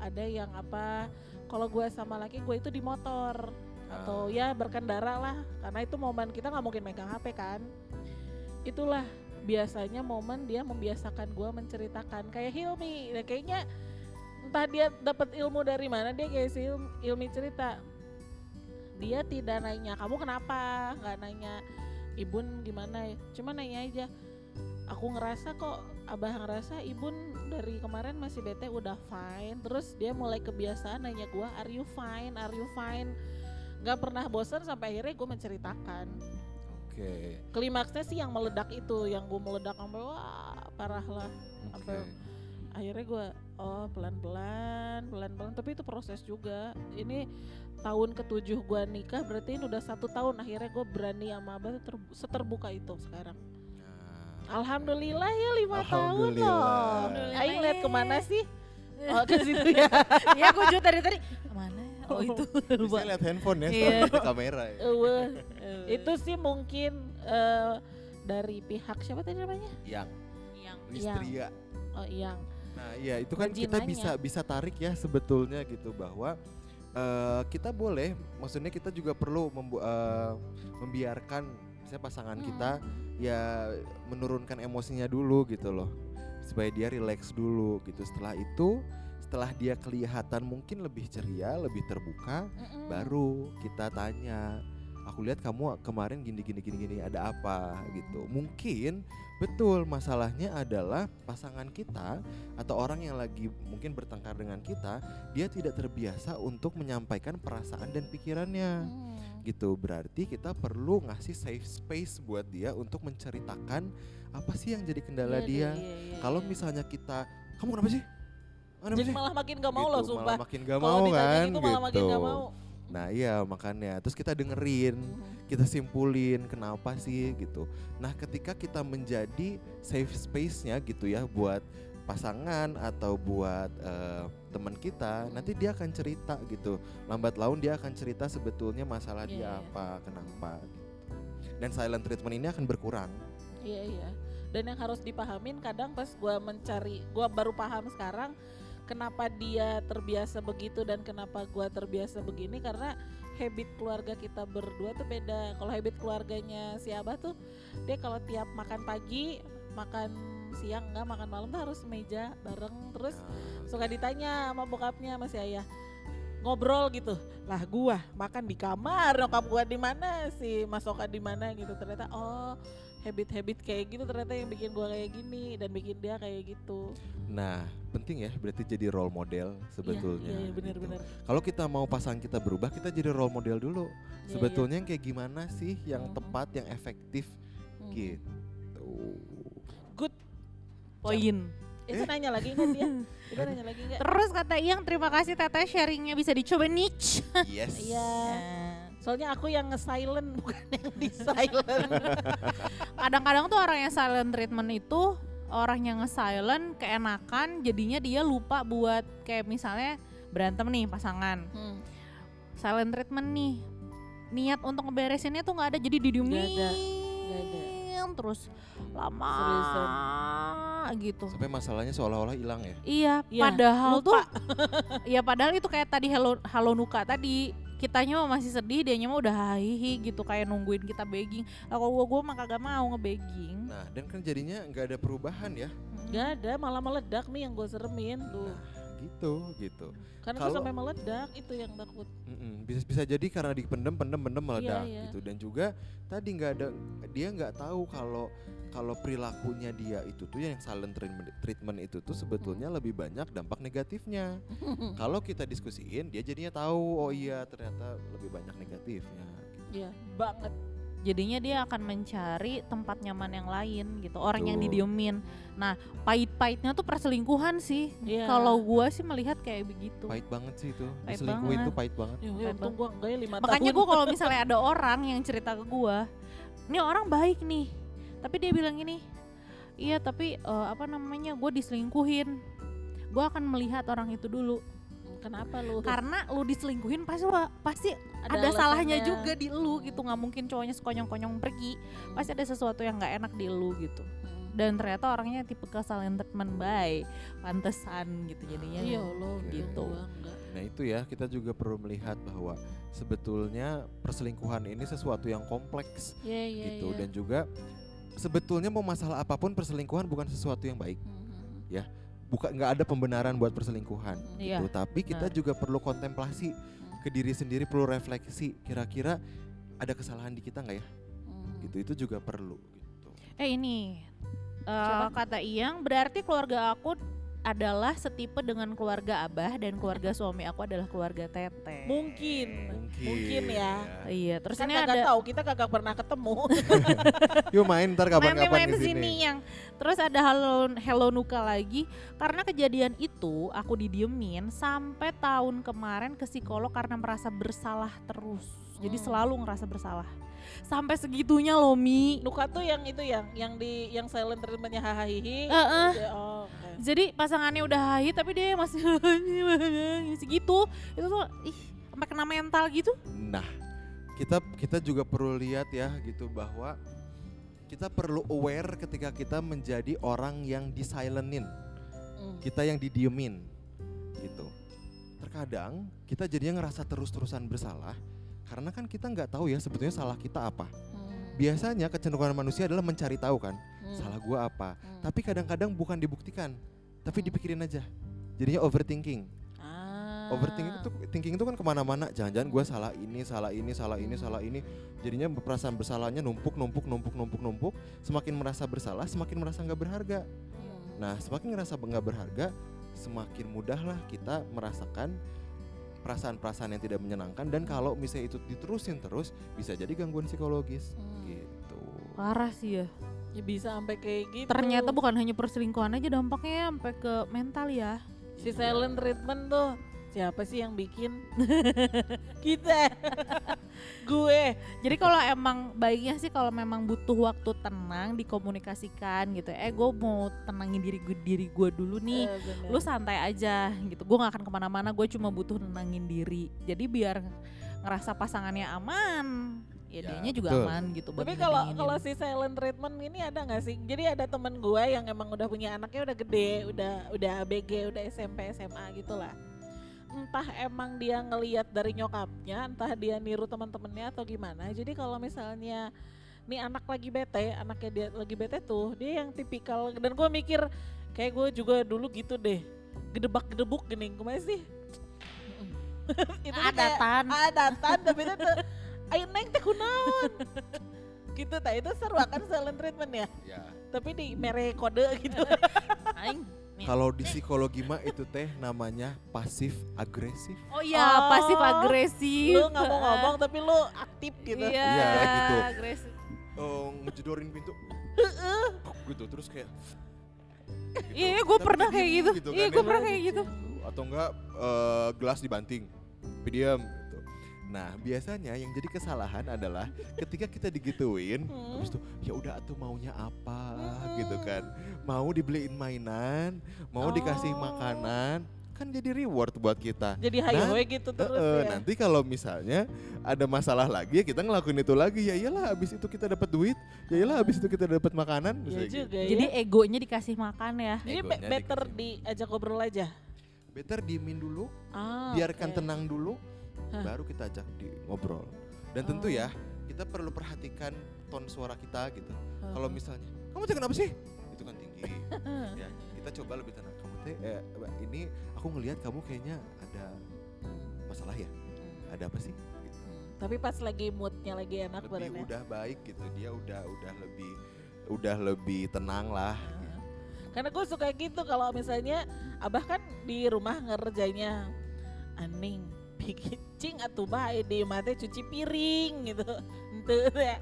ada yang apa kalau gue sama laki gue itu di motor. Atau ya berkendara lah karena itu momen kita nggak mungkin megang HP kan. Itulah biasanya momen dia membiasakan gue menceritakan kayak Hilmi. Dan kayaknya entah dia dapat ilmu dari mana dia kayak si Il- Hilmi cerita. Dia tidak nanya kamu kenapa? Nggak nanya ibun gimana? Cuma nanya aja. Aku ngerasa kok abah ngerasa ibun dari kemarin masih bete udah fine. Terus dia mulai kebiasaan nanya gua are you fine? Are you fine? Nggak pernah bosan sampai akhirnya gue menceritakan. Oke. klimaksnya sih yang meledak itu yang gue meledak sampai wah parah lah. Oke. Apa- akhirnya gue oh pelan pelan pelan pelan tapi itu proses juga. Ini tahun ketujuh gue nikah berarti ini udah satu tahun akhirnya gue berani sama abah ter- seterbuka itu sekarang. Nah, alhamdulillah ya lima tahun loh. Aing lihat ke mana sih? Oh ke situ ya. Ya aku juga tadi tadi mana ya? oh itu. Bisa lihat handphone ya, Iya. sama kamera ya. Eueuh. itu sih mungkin eh, dari pihak siapa tadi namanya? Yang. Yang. Listria. oh yang Nah, iya itu kan kita bisa bisa tarik ya sebetulnya gitu bahwa eh, kita boleh, maksudnya kita juga perlu membu- eh, membiarkan misalnya pasangan Hmm. kita ya menurunkan emosinya dulu gitu loh, supaya dia rileks dulu gitu. Setelah itu, setelah dia kelihatan mungkin lebih ceria, lebih terbuka, Mm-mm. baru kita tanya aku lihat kamu kemarin gini gini gini gini ada apa gitu. Mungkin betul masalahnya adalah pasangan kita atau orang yang lagi mungkin bertengkar dengan kita dia tidak terbiasa untuk menyampaikan perasaan dan pikirannya. Hmm. gitu berarti kita perlu ngasih safe space buat dia untuk menceritakan apa sih yang jadi kendala deh, dia. iya, iya, kalau iya. misalnya kita kamu kenapa sih? Kenapa jadi sih?" malah makin gak mau Gitu, loh sumpah. malah makin gak mau kan? gitu malah makin gitu. gak mau Nah iya makanya terus kita dengerin, Mhm. kita simpulin kenapa sih gitu. Nah ketika kita menjadi safe space-nya gitu ya buat pasangan atau buat eh, teman kita, nanti dia akan cerita gitu. Lambat laun dia akan cerita sebetulnya masalah Iya, dia iya. apa, kenapa gitu. Dan silent treatment ini akan berkurang. Iya iya. Dan yang harus dipahamin kadang pas gua mencari, gua baru paham sekarang kenapa dia terbiasa begitu dan kenapa gua terbiasa begini karena habit keluarga kita berdua tuh beda. Kalau habit keluarganya si Abah tuh dia kalau tiap makan pagi, makan siang enggak, makan malam tuh harus meja bareng. Terus Nah, suka ditanya sama bokapnya sama si ayah ngobrol gitu. Lah gua makan di kamar nyokap gua di mana? Si Mas Oka di mana? Gitu. Ternyata oh habit-habit kayak gitu ternyata yang bikin gua kayak gini dan bikin dia kayak gitu Nah penting ya berarti jadi role model sebetulnya. iya, iya gitu. bener-bener Kalau kita mau pasangan kita berubah, kita jadi role model dulu. Iya, Sebetulnya yang kayak gimana sih yang Mhm. tepat, yang efektif Hmm. gitu. good poin itu Eh. nanya lagi nggak dia itu nanya lagi nggak terus kata Iyang terima kasih Teteh sharingnya bisa dicoba niche Yes. iya soalnya aku yang nge-silent bukan yang di silent kadang-kadang tuh orang yang silent treatment itu orang yang nge-silent keenakan jadinya dia lupa buat kayak misalnya berantem nih pasangan. Hmm. silent treatment nih. Niat untuk ngeberesinnya tuh nggak ada jadi didiemin. Nggak ada, ada. terus lama gitu. Sampai masalahnya seolah-olah hilang ya. iya Iya, padahal lupa. tuh iya padahal itu kayak tadi halo halo nuka tadi kitanya mah masih sedih dianya mah udah hihi gitu kayak nungguin kita begging lah kalau gua gua mah kagak mau ngebegging Nah, dan kan jadinya nggak ada perubahan ya. nggak ada malah meledak nih yang gue seremin tuh Gitu, gitu. karena kalau- sampai meledak itu yang takut Mm-mm. Bisa bisa jadi karena dipendem, pendem, pendem meledak iya. gitu. Dan juga tadi nggak ada dia nggak tahu kalau kalau perilakunya dia itu tuh yang silent treatment, treatment itu tuh sebetulnya lebih banyak dampak negatifnya. kalau kita diskusiin dia jadinya tahu oh iya ternyata lebih banyak negatifnya. gitu. Iya, banget. jadinya dia akan mencari tempat nyaman yang lain gitu orang yang Betul. didiemin nah pahit-pahitnya tuh perselingkuhan sih Iya. kalau gua sih melihat kayak begitu Pahit banget sih itu. Pahit Diselingkuhin banget. tuh pahit banget. Ya, ya, Pahit untung enggak ya lima makanya gua kalau misalnya ada orang yang cerita ke gua ini orang baik nih tapi dia bilang gini iya tapi eh, apa namanya gue diselingkuhin gua akan melihat orang itu dulu Kenapa lu? karena lu diselingkuhin pasti pasti ada, alasannya. salahnya juga di lu gitu nggak mungkin cowoknya sekonyong-konyong pergi pasti ada sesuatu yang nggak enak di lu gitu dan ternyata orangnya tipe silent treatment by pantesan gitu jadinya Iya lo gitu. Nah itu ya kita juga perlu melihat bahwa sebetulnya perselingkuhan ini sesuatu yang kompleks Iya iya gitu iya. dan juga sebetulnya mau masalah apa pun perselingkuhan bukan sesuatu yang baik. Hmm, Bukan nggak ada pembenaran buat perselingkuhan. hmm, Iya. gitu. Tapi kita benar. juga perlu kontemplasi ke diri sendiri, perlu refleksi. Kira-kira ada kesalahan di kita nggak ya? hmm. Gitu itu juga perlu. Gitu. eh ini Siapa? kata Iyang berarti keluarga aku adalah setipe dengan keluarga Abah dan keluarga suami aku adalah keluarga Teteh. Mungkin. Mungkin ya. Iya, terus Kan ini kagak ada tahu kita kagak pernah ketemu. Yuk main ntar kapan-kapan main-main ke sini sini. yang terus ada Hello Hello Nuka lagi karena kejadian itu aku didiemin sampai tahun kemarin ke psikolog karena merasa bersalah terus. Jadi Hmm. selalu ngerasa bersalah. Sampai segitunya loh Mi. Nuka tuh yang itu yang yang di yang silent treatmentnya hahaha. Heeh. Oh, oke. Jadi pasangannya udah hahi tapi dia masih masih gitu. Itu tuh ih sampai kena mental gitu. Nah, kita kita juga perlu lihat ya gitu bahwa kita perlu aware ketika kita menjadi orang yang disilenin, Hmm. kita yang didiemin gitu. Terkadang kita jadinya ngerasa terus-terusan bersalah karena kan kita nggak tahu ya sebetulnya salah kita apa. Hmm. Biasanya kecenderungan manusia adalah mencari tahu kan, Hmm. salah gua apa. Hmm. Tapi kadang-kadang bukan dibuktikan, tapi dipikirin aja. Jadinya overthinking. Ah. Overthinking itu thinking itu kan ke mana-mana. Jangan-jangan gue salah ini, salah ini, salah ini, Hmm. salah ini. Jadinya perasaan bersalahnya numpuk, numpuk, numpuk, numpuk, numpuk. Semakin merasa bersalah, semakin merasa nggak berharga. Hmm. Nah, semakin ngerasa nggak berharga, semakin mudahlah kita merasakan perasaan-perasaan yang tidak menyenangkan. Dan kalau misalnya itu diterusin terus, bisa jadi gangguan psikologis. Hmm. Parah sih ya. Ya bisa sampai kayak gitu. Ternyata bukan hanya perselingkuhan aja dampaknya sampai ke mental ya. si silent treatment tuh siapa sih yang bikin? Kita. Gue. Jadi kalau emang baiknya sih kalau memang butuh waktu tenang dikomunikasikan gitu. Eh gue mau tenangin diri gue diri gue dulu nih. Eh, bener. Lu santai aja gitu. Gue gak akan ke mana-mana. Gue cuma butuh nenangin diri. Jadi biar ngerasa pasangannya aman. Ya, Ya, dianya juga betul. aman gitu. Tapi kalau kalau si silent treatment ini ada nggak sih? Jadi ada temen gue yang emang udah punya anaknya udah gede, udah udah ABG, udah SMP, SMA gitu lah. Entah emang dia ngeliat dari nyokapnya, entah dia niru teman-temannya atau gimana. Jadi kalau misalnya nih anak lagi bete, anaknya dia lagi bete tuh, dia yang tipikal dan gue mikir kayak gue juga dulu gitu deh. Gedebak-gedebuk gini, gimana sih? itu tuh ada tan. ada tan tapi itu ayo neng teh kunaon gitu tak itu seru kan silent treatment ya Ya. tapi di mere kode gitu Aing. Kalau di psikologi mah itu teh namanya pasif agresif. Oh iya, Oh, pasif agresif. lu nggak mau ngomong tapi lu aktif gitu Iya, Iya, gitu. agresif. Oh, ngejedorin pintu. gitu terus kayak Iya, iya, gue pernah kayak gitu. gitu Iya, kan gue ya. pernah kayak gitu. atau enggak eh, gelas dibanting tapi diam gitu. Nah biasanya yang jadi kesalahan adalah ketika kita digituin, Hmm. habis itu ya udah atuh maunya apa Hmm. gitu kan, mau dibeliin mainan, mau dikasih Oh. makanan, kan jadi reward buat kita. jadi hayo Nah, gitu terus Eh, ya Nanti kalau misalnya ada masalah lagi ya kita ngelakuin itu lagi ya iyalah habis itu kita dapat duit, ya iyalah habis itu kita dapat makanan. Iya misalnya gitu. juga Jadi ya egonya dikasih makan ya. jadi be- egonya better dikasih. diajak ngobrol aja Better diemin dulu, ah, biarkan oke. tenang dulu, Hah. baru kita ajak di ngobrol. Dan tentu Oh. ya kita perlu perhatikan ton suara kita gitu. Oh. Kalau misalnya kamu teh kenapa sih? Itu kan tinggi. ya, kita coba lebih tenang. Kamu teh eh, ini aku ngelihat kamu kayaknya ada masalah ya. Ada apa sih? Gitu. Hmm. tapi pas lagi moodnya lagi enak lebih badannya udah baik gitu dia udah udah lebih udah lebih tenang lah. Karena gue suka gitu kalau misalnya abah kan di rumah ngerjainnya aning bikin cing atuh bae di mate cuci piring gitu. Ente ya.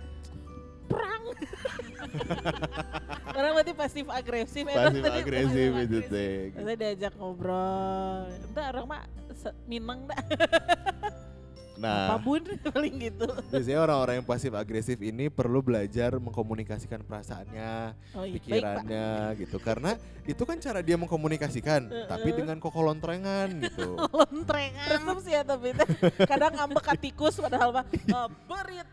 Perang. Orang berarti pasif agresif. Pasif tadi agresif itu teh. Saya diajak ngobrol. Entah orang mah minang dah. Nah, Apa bun paling gitu. biasanya orang-orang yang pasif agresif ini perlu belajar mengkomunikasikan perasaannya, Oh iya, baik Pak. pikirannya gitu. Karena itu kan cara dia mengkomunikasikan, tapi dengan kokolontrengan gitu. Lontrengan. Resep sih ya tapi kadang ngambek ka tikus padahal mah eh, berit.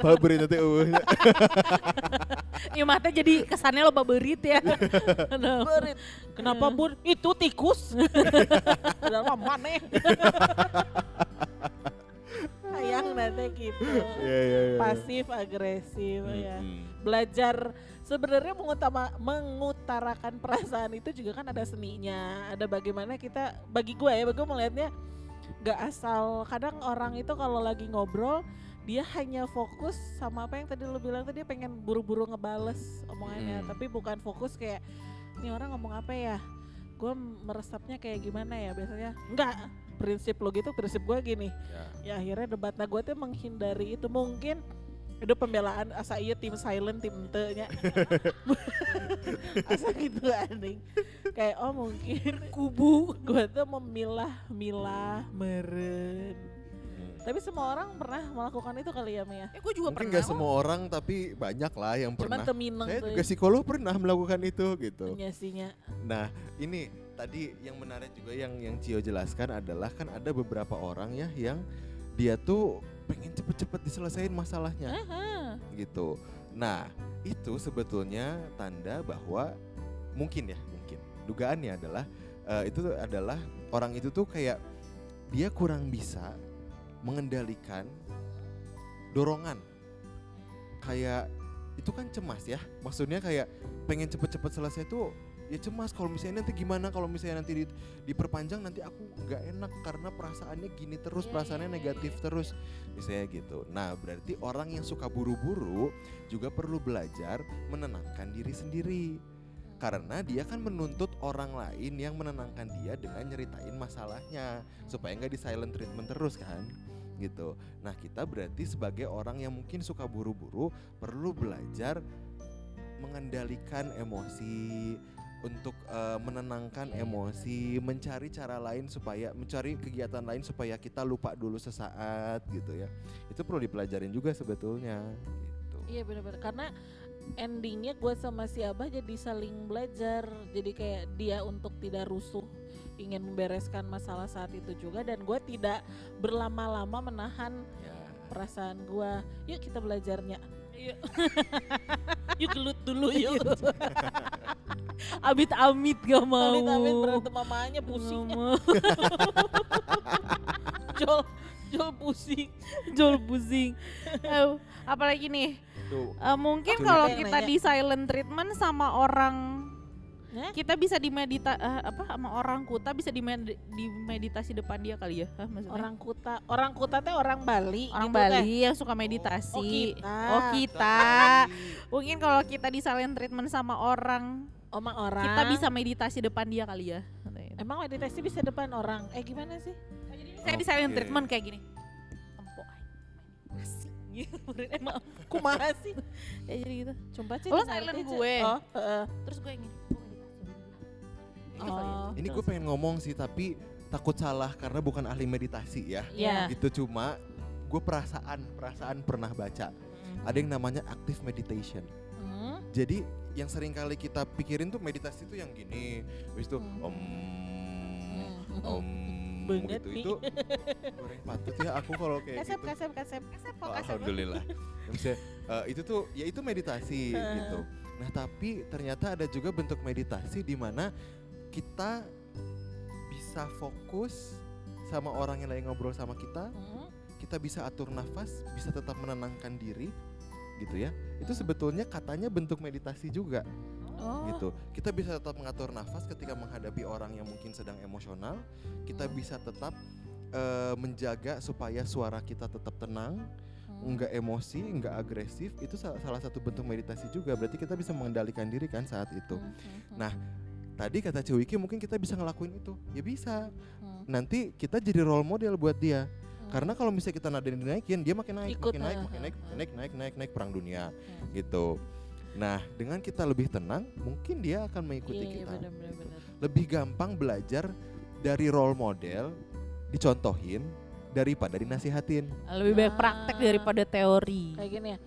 Kalau berita teh eueuh. Ya mata jadi kesannya lo baberit ya. Berit. Kenapa bun? Itu tikus. padahal mah maneh. Sayang nanti gitu. Iya iya iya. Pasif agresif ya. Mm-mm. Belajar sebenarnya mengutama mengutarakan perasaan itu juga kan ada seninya. Ada bagaimana kita bagi gue ya, bagi gue melihatnya gak asal kadang orang itu kalau lagi ngobrol dia hanya fokus sama apa yang tadi lu bilang tadi dia pengen buru-buru ngebales omongannya Hmm. tapi bukan fokus kayak ini orang ngomong apa ya gue meresapnya kayak gimana ya biasanya enggak prinsip lo gitu prinsip gue gini Ya. ya akhirnya debat nah gue tuh menghindari itu mungkin itu pembelaan asa iya tim silent tim ente nya asa gitu anjing kayak oh mungkin kubu gue tuh memilah-milah meren Hmm. tapi semua orang pernah melakukan itu kali ya Mia Eh gue juga Mungkin pernah. gak semua orang tapi banyak lah yang cuman pernah. temineng Saya juga psikolog pernah melakukan itu gitu. nyasinya Nah, ini tadi yang menarik juga yang yang Cio jelaskan adalah kan ada beberapa orang ya yang dia tuh pengen cepet-cepet diselesain masalahnya Aha. gitu. Nah, itu sebetulnya tanda bahwa mungkin ya, mungkin dugaannya adalah eh, itu adalah orang itu tuh kayak dia kurang bisa mengendalikan dorongan. Kayak itu kan cemas ya. Maksudnya kayak pengen cepet-cepet selesai tuh ya cemas kalau misalnya nanti gimana kalau misalnya nanti di- diperpanjang nanti aku nggak enak karena perasaannya gini terus Iya, perasaannya iya, negatif terus misalnya gitu. Nah berarti orang yang suka buru-buru juga perlu belajar menenangkan diri sendiri karena dia kan menuntut orang lain yang menenangkan dia dengan nyeritain masalahnya supaya nggak di silent treatment terus kan gitu. Nah kita berarti sebagai orang yang mungkin suka buru-buru perlu belajar mengendalikan emosi untuk eh, menenangkan emosi, mencari cara lain supaya mencari kegiatan lain supaya kita lupa dulu sesaat gitu ya. Itu perlu dipelajarin juga sebetulnya gitu. Iya benar-benar karena endingnya gue sama si Abah jadi saling belajar jadi kayak dia untuk tidak rusuh ingin membereskan masalah saat itu juga dan gue tidak berlama-lama menahan Ya. perasaan gue yuk kita belajarnya yuk yuk gelut dulu yuk Amit-amit gak mau. amit amit berantem mamanya pusing jol jol pusing Jol pusing. Eh, apalagi nih? Eh, mungkin kalau kita nanya. di silent treatment sama orang Hah? kita bisa dimedita eh, apa sama orang kuta bisa dimed- dimeditasi depan dia kali ya Hah, maksudnya? orang kuta orang kuta teh orang Bali orang gitu. Bali yang suka meditasi. oh kita Oh, kita. Mungkin kalau kita di silent treatment sama orang, omong orang kita bisa meditasi depan dia kali ya. emang meditasi bisa depan orang eh gimana sih Saya di silent Oke. treatment kayak gini. Empok. Emang kumaha sih ya jadi gitu. Coba sih Lo silent gue. Oh, heeh. Terus gue yang gini. Oh. Ini gue pengen ngomong sih tapi takut salah karena bukan ahli meditasi ya. Iya. Gitu cuma gue perasaan perasaan pernah baca Mm. ada yang namanya active meditation. Hmm. Jadi yang sering kali kita pikirin tuh meditasi tuh yang gini, habis itu Hmm. om Hmm. om Banget gitu nih. itu goreng patut ya aku kalau kayak Kasep, gitu. kasep, kasep. Kasep, kok kasep. Alhamdulillah. Misalnya, eh, itu tuh ya itu meditasi gitu. Nah tapi ternyata ada juga bentuk meditasi di mana kita bisa fokus sama orang yang lagi ngobrol sama kita, Hmm. kita bisa atur nafas, bisa tetap menenangkan diri, gitu ya. Itu sebetulnya katanya bentuk meditasi juga, Oh. gitu. Kita bisa tetap mengatur nafas ketika menghadapi orang yang mungkin sedang emosional. Kita Hmm. bisa tetap eh, menjaga supaya suara kita tetap tenang. Hmm. nggak emosi, nggak agresif, itu sa- salah satu bentuk meditasi juga. Berarti kita bisa mengendalikan diri kan saat itu. Hmm, hmm, hmm. Nah, Tadi kata Cewiki mungkin kita bisa ngelakuin itu. Ya bisa. Hmm, Nanti kita jadi role model buat dia. hmm. Karena kalau misalnya kita nadain dinaikin, dia makin naik, Ikut, makin naik, ha, makin naik, ha. naik, naik, naik, naik, naik perang dunia Hmm. gitu. Nah, dengan kita lebih tenang, mungkin dia akan mengikuti Iya, iya, kita. benar, benar, benar. Lebih gampang belajar dari role model, dicontohin daripada dinasihatin. Lebih baik praktek Ah. daripada teori. kayak gini ya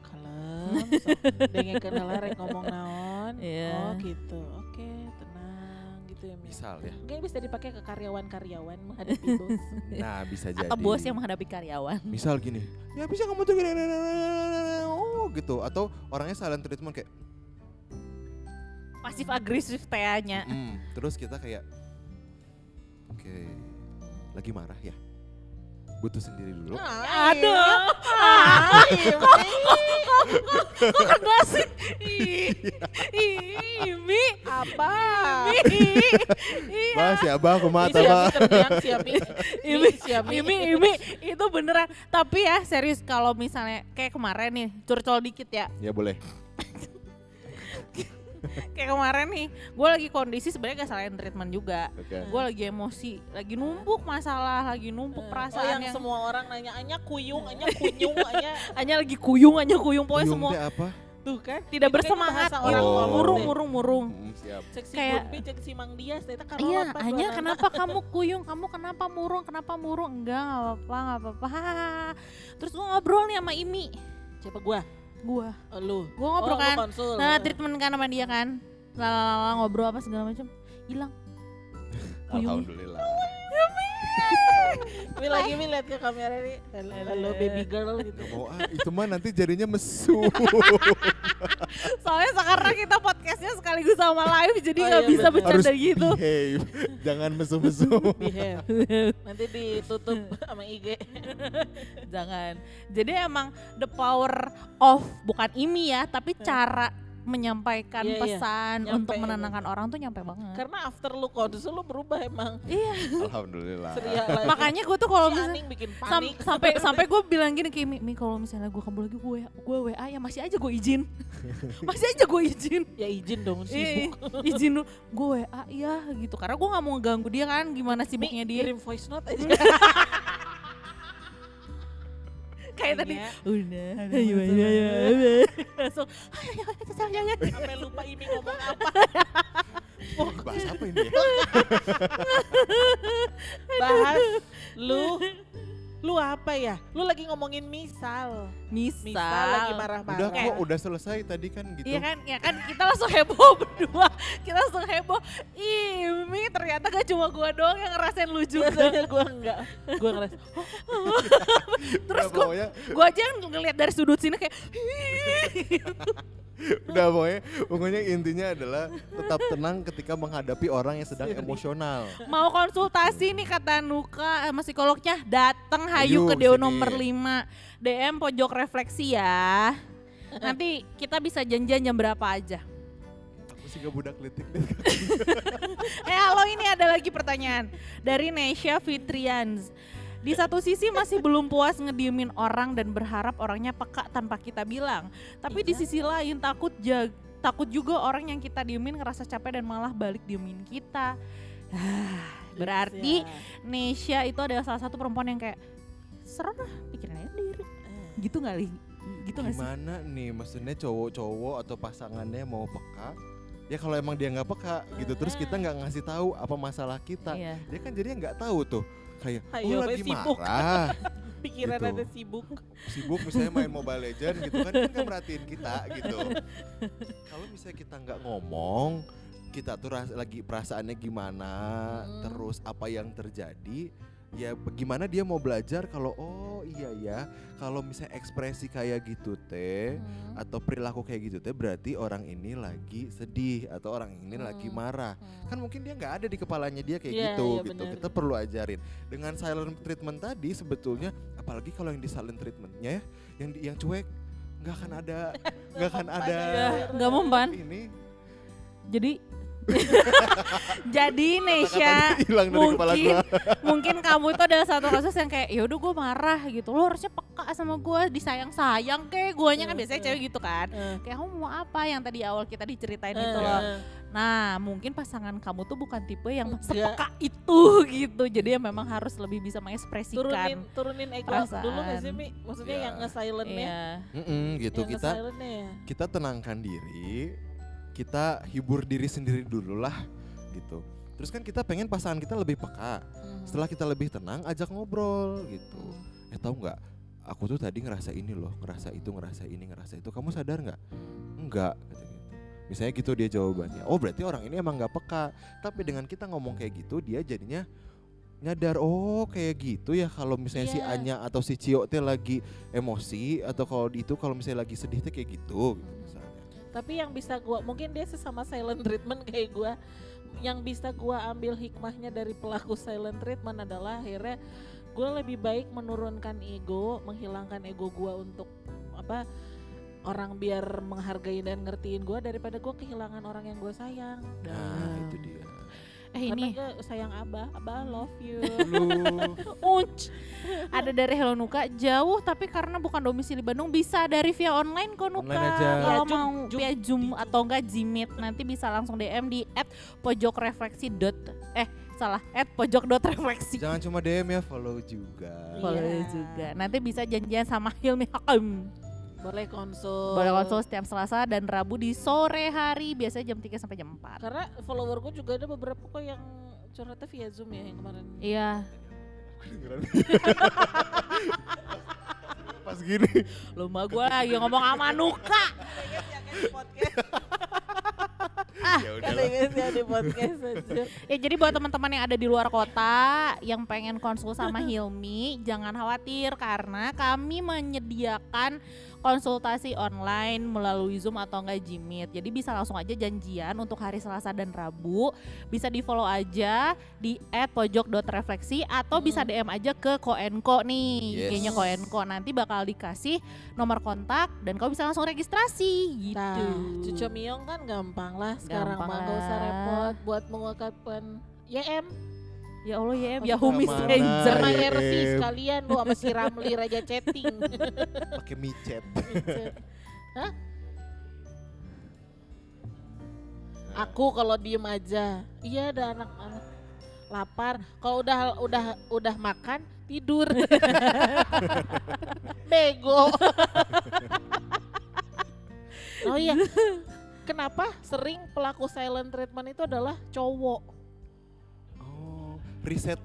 kalem heula rek ngomong naon Iya. oh gitu oke tenang gitu ya. Misal ya. mungkin bisa dipakai ke karyawan-karyawan menghadapi bos Nah, bisa jadi. Atau bos yang menghadapi karyawan. Misal gini, ya bisa kamu tuh gini, oh gitu. Atau orangnya silent treatment kayak, Pasif agresif teanya. "Hmm," terus kita kayak, oke, lagi marah ya, butuh sendiri dulu. Aduh. kena sih? Ih, ih, Imi. apa Iya. Bah, siapa aku mata terbiang siap Imi, siap Imi, Imi, itu beneran. Tapi ya serius kalau misalnya kayak kemarin nih, curcol dikit ya. Ya boleh. Kayak kemarin nih, gue lagi kondisi sebenarnya gak salahin treatment juga. Oke. Gue lagi emosi, lagi numpuk masalah, lagi numpuk oh perasaan yang, yang, semua orang nanya anya kuyung anya kunyung anya hanya lagi kuyung, hanya kuyung, pokoknya Kuyung semua apa? tuh kan tidak Itu bersemangat, orang murung, ngomong murung, murung, murung. Hmm, siap. cek si Kayak- Gunbi cek si Mang Dias ternyata kan Iya, hanya kenapa kamu kuyung, kamu kenapa murung, kenapa murung? Enggak, nggak apa-apa, nggak apa-apa. Terus gue ngobrol nih sama Imi, siapa gua gua, oh, lu. Gua ngobrol oh, kan, konsul. Nah treatment kan sama dia kan, lalala ngobrol apa segala macam, hilang. Alhamdulillah. Mi lagi mi lihat ke kamera nih. Halo baby girl gitu. Gak mau ah, itu mah nanti jadinya mesu. Soalnya sekarang kita podcastnya sekaligus sama live, jadi Oh, nggak iya, bisa bener. bercanda gitu. behave. Jangan mesu-mesu. Behave. Nanti ditutup sama IG. Jangan. Jadi emang the power of bukan Imi ya, tapi cara menyampaikan Iya, iya. pesan Nyampe untuk menenangkan orang tuh nyampe banget. Karena after lu konsul lu berubah emang. Iya. Alhamdulillah. Lagi. Makanya gue tuh kalau misalnya bikin sam- panik. sampai sampai gue bilang gini ke Mi, Mi kalau misalnya gue kabur lagi gue gue WA ya masih aja gue izin. masih aja gue izin. ya izin dong Iya, sibuk. izin dulu gue WA ya gitu karena gue nggak mau ganggu dia kan gimana sibuknya Mi, dia kirim voice note aja. Kayak tadi udah Ada ayo ayo ayo ayo langsung ayo ayo ayo ayo ayo Sampai lupa Imi ngomong apa. Bahas apa ini ya? Bahas lu lu apa ya? Lu lagi ngomongin misal. misal, Misal lagi Udah marah-marah. kok, udah selesai tadi kan gitu. Iya kan, ya kan kita langsung heboh berdua, kita langsung heboh. Ih, Mi ternyata gak cuma gua doang yang ngerasain lu juga. Biasanya gue enggak. Gue ngerasa Terus Udah, gua, gua aja yang ngeliat dari sudut sini kayak, udah pokoknya, pokoknya intinya adalah tetap tenang ketika menghadapi orang yang sedang Serius. emosional. mau konsultasi nih kata Nuka sama psikolognya, dateng Hayu ke Deo nomor 5, DM pojok refleksi ya. Nanti kita bisa janjian jam berapa aja. Aku sih gak budak litik Eh halo ini ada lagi pertanyaan dari Nesha Fitrians. Di satu sisi masih belum puas ngediemin orang dan berharap orangnya peka tanpa kita bilang. Tapi di Iya. sisi lain takut jag takut juga orang yang kita diemin ngerasa capek dan malah balik diemin kita. Ah, berarti Ya. Nesha itu adalah salah satu perempuan yang kayak serem lah pikirin aja sendiri. Eh. Gitu nggak Li? Gitu nggak sih? Gimana nih, maksudnya cowok-cowok atau pasangannya mau peka? Ya kalau emang dia nggak peka gitu, terus kita nggak ngasih tahu apa masalah kita, Iya. dia kan jadinya nggak tahu tuh. Kayak, Ayo, oh lagi sibuk." marah, Pikiran Gitu. ada sibuk. sibuk misalnya main Mobile Legend gitu kan, kan merhatiin kita gitu. Kalau misalnya kita nggak ngomong, kita tuh ras- lagi perasaannya gimana, Hmm. terus apa yang terjadi, ya bagaimana dia mau belajar kalau oh iya ya, kalau misalnya ekspresi kayak gitu teh Hmm. atau perilaku kayak gitu teh berarti orang ini lagi sedih atau orang ini lagi Hmm. marah. Hmm. Kan mungkin dia nggak ada di kepalanya dia kayak Iya, gitu iya, gitu. benar. Kita perlu ajarin. Dengan silent treatment tadi sebetulnya apalagi kalau yang di silent treatmentnya ya, yang di, yang cuek nggak akan ada nggak akan ada Nggak mempan. ini Jadi Jadi kepala mungkin gua. mungkin kamu itu adalah satu kasus yang kayak ya udah gue marah gitu. Lo harusnya peka sama gue, disayang-sayang kayak guanya kan Eh, biasanya eh. cewek gitu kan. Eh, Kayak kamu mau apa yang tadi awal kita diceritain eh, itu loh. eh. Nah, mungkin pasangan kamu tuh bukan tipe yang sepeka itu gitu. Jadi ya memang harus lebih bisa turunin mengekspresikan. turunin ego perasaan. dulu gak sih Mi? Maksudnya Iya. yang nge-silentnya. Iya. Mm-mm, gitu yang kita nge-silentnya ya. kita tenangkan diri, kita hibur diri sendiri dulu lah gitu. Terus kan kita pengen pasangan kita lebih peka. Hmm. Setelah kita lebih tenang, ajak ngobrol gitu. Hmm. Eh tahu nggak? Aku tuh tadi ngerasa ini loh, ngerasa itu, ngerasa ini, ngerasa itu. Kamu sadar nggak? Enggak, kata gitu. Misalnya gitu dia jawabannya. Oh berarti orang ini emang nggak peka. Tapi dengan kita ngomong kayak gitu, dia jadinya nyadar oh kayak gitu ya kalau misalnya si Iya. Anya atau si Cio teh lagi emosi atau kalau itu kalau misalnya lagi sedih teh kayak gitu gitu. Tapi yang bisa gua mungkin dia sesama silent treatment kayak gua yang bisa gua ambil hikmahnya dari pelaku silent treatment adalah akhirnya gua lebih baik menurunkan ego, menghilangkan ego gua untuk apa orang biar menghargai dan ngertiin gua daripada gua kehilangan orang yang gua sayang. Nah itu dia. Eh ini sayang Abah, Abah love you. Unc. Ada dari Hello Nuka jauh tapi karena bukan domisili Bandung bisa dari via online kok Nuka. Online aja. Kalau Ya, Zoom, mau Zoom, via Zoom atau enggak Jimit nanti bisa langsung DM di @pojokrefleksi dot eh salah @pojok.refleksi. jangan cuma DM ya, follow juga. Boleh Iya. juga. Nanti bisa janjian sama Hilmi Hakim. Boleh konsul. Boleh konsul setiap Selasa dan Rabu di sore hari biasanya jam 3 sampai jam 4. Karena follower gue juga ada beberapa kok yang curhatnya via Zoom ya yang kemarin. Iya. Pas gini. Lumba gue lagi ngomong sama Nuka. ya guys ya di podcast aja. Ya jadi buat teman-teman yang ada di luar kota yang pengen konsul sama Hilmi, jangan khawatir karena kami menyediakan konsultasi online melalui Zoom atau enggak Jimit. Jadi bisa langsung aja janjian untuk hari Selasa dan Rabu. Bisa di-follow aja di @pojok.refleksi atau bisa Hmm. DM aja ke Koenko nih. Yes. IG-nya Koenko nanti bakal dikasih nomor kontak dan kau bisa langsung registrasi gitu. Nah, Cucu Miong kan gampang lah sekarang Gampang mah gak usah repot buat mengungkapkan YM Ya Allah ya, Yahoo mana? Messenger. sama. RV sekalian lu sama si Ramli Raja Chatting. Pakai micet. Hah? Aku kalau diem aja. Iya ada anak-anak lapar. Kalau udah udah udah makan tidur. Bego. oh iya. Kenapa sering pelaku silent treatment itu adalah cowok? Oh, riset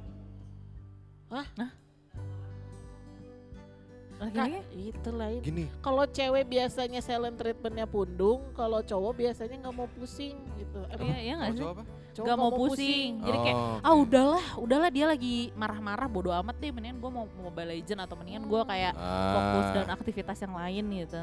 Laki-laki? Itu lain. gini. Kalau cewek biasanya silent treatmentnya pundung, kalau cowok biasanya nggak mau pusing gitu. Emang Iya, iya nggak Kalau sih? cowok apa? cowok Gak mau pusing. Jadi kayak Oh, ah udahlah, udahlah dia lagi marah-marah bodo amat deh mendingan gue mau Mobile Legend atau mendingan gue kayak Ah, fokus dan aktivitas yang lain gitu.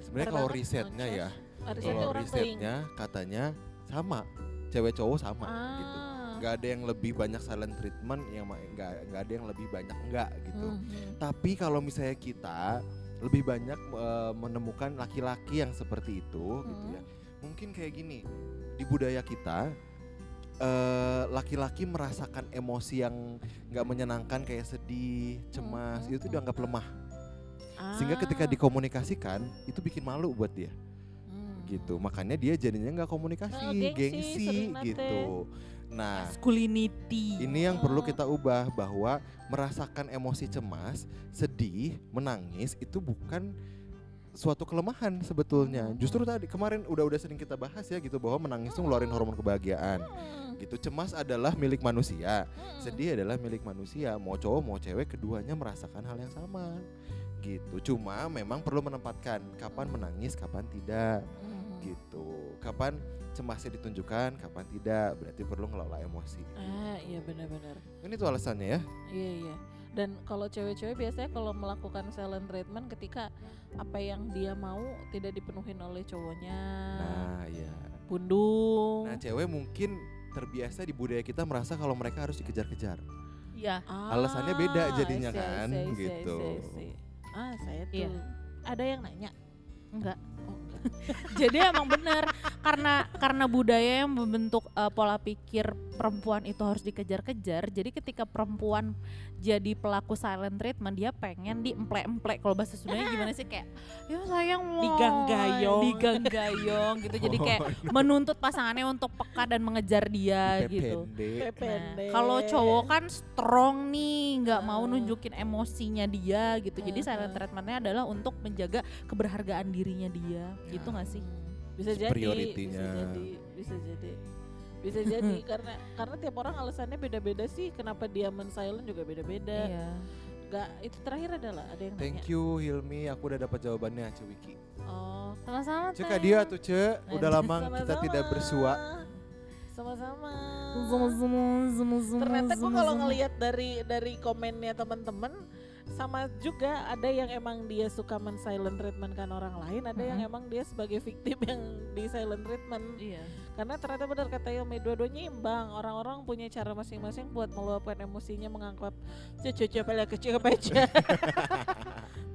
Sebenarnya kalau risetnya ya, kalau teling. risetnya katanya sama, cewek cowok sama gitu. Nggak ada yang lebih banyak silent treatment, yang nggak nggak ada yang lebih banyak enggak gitu. Mhm. Tapi kalau misalnya kita lebih banyak eh, menemukan laki-laki yang seperti itu gitu Hmm. ya. Mungkin kayak gini, di budaya kita eh, laki-laki merasakan emosi yang nggak menyenangkan kayak sedih, cemas, Hmm. itu dianggap lemah. Sehingga ketika Ah. dikomunikasikan itu bikin malu buat dia Hmm. gitu. Makanya dia jadinya nggak komunikasi, Oh, gengsi, gengsi, gitu. Nah, Masculinity. ini yang perlu kita ubah bahwa merasakan emosi cemas, sedih, menangis itu bukan suatu kelemahan sebetulnya. Hmm. Justru tadi kemarin udah-udah sering kita bahas ya gitu bahwa menangis itu ngeluarin hormon kebahagiaan. Hmm. Gitu. Cemas adalah milik manusia, Hmm. sedih adalah milik manusia. Mau cowok mau cewek keduanya merasakan hal yang sama. Gitu. Cuma memang perlu menempatkan kapan menangis, kapan tidak gitu. Kapan cemasnya ditunjukkan, kapan tidak. Berarti perlu ngelola emosi. Ah, iya benar-benar. Ini tuh alasannya ya. Iya iya. Dan kalau cewek-cewek biasanya kalau melakukan silent treatment ketika apa yang dia mau tidak dipenuhin oleh cowoknya, Nah, iya. pundung. Nah, cewek mungkin terbiasa di budaya kita merasa kalau mereka harus dikejar-kejar. Iya. alasannya beda Ah, jadinya I see, I kan, see, I see, I gitu. see, I see. Ah, saya tuh. Iya. Ada yang nanya? Enggak. Jadi emang bener karena karena budaya yang membentuk uh, pola pikir perempuan itu harus dikejar-kejar. Jadi ketika perempuan jadi pelaku silent treatment, dia pengen diemplek-emplek. Kalau bahasa Sundanya gimana sih kayak ya sayang woy," Diganggayong. diganggayong gitu. Jadi kayak menuntut pasangannya untuk peka dan mengejar dia gitu. Nah, kalau cowok kan strong nih, nggak mau nunjukin emosinya dia gitu. Jadi silent treatmentnya adalah untuk menjaga keberhargaan dirinya dia, gitu nggak sih? Bisa jadi bisa jadi bisa jadi bisa jadi karena karena tiap orang alasannya beda-beda sih kenapa dia men silent juga beda-beda Iya. Gak itu terakhir adalah ada yang Thank nanya you Hilmi, aku udah dapat jawabannya Cewiki. oh Sama-sama. Cek dia tuh Ce, udah lama kita sama-sama. tidak bersua. sama-sama zumu, ternyata gue kalau ngelihat dari dari komennya teman-teman sama juga ada yang emang dia suka men silent treatment kan orang lain ada yang Mm-mm. emang dia sebagai victim yang di silent treatment Iya. Karena ternyata benar kata Yomi, dua-duanya imbang. Orang-orang punya cara masing-masing buat meluapkan emosinya, mengangkat cucu pada kecil aja,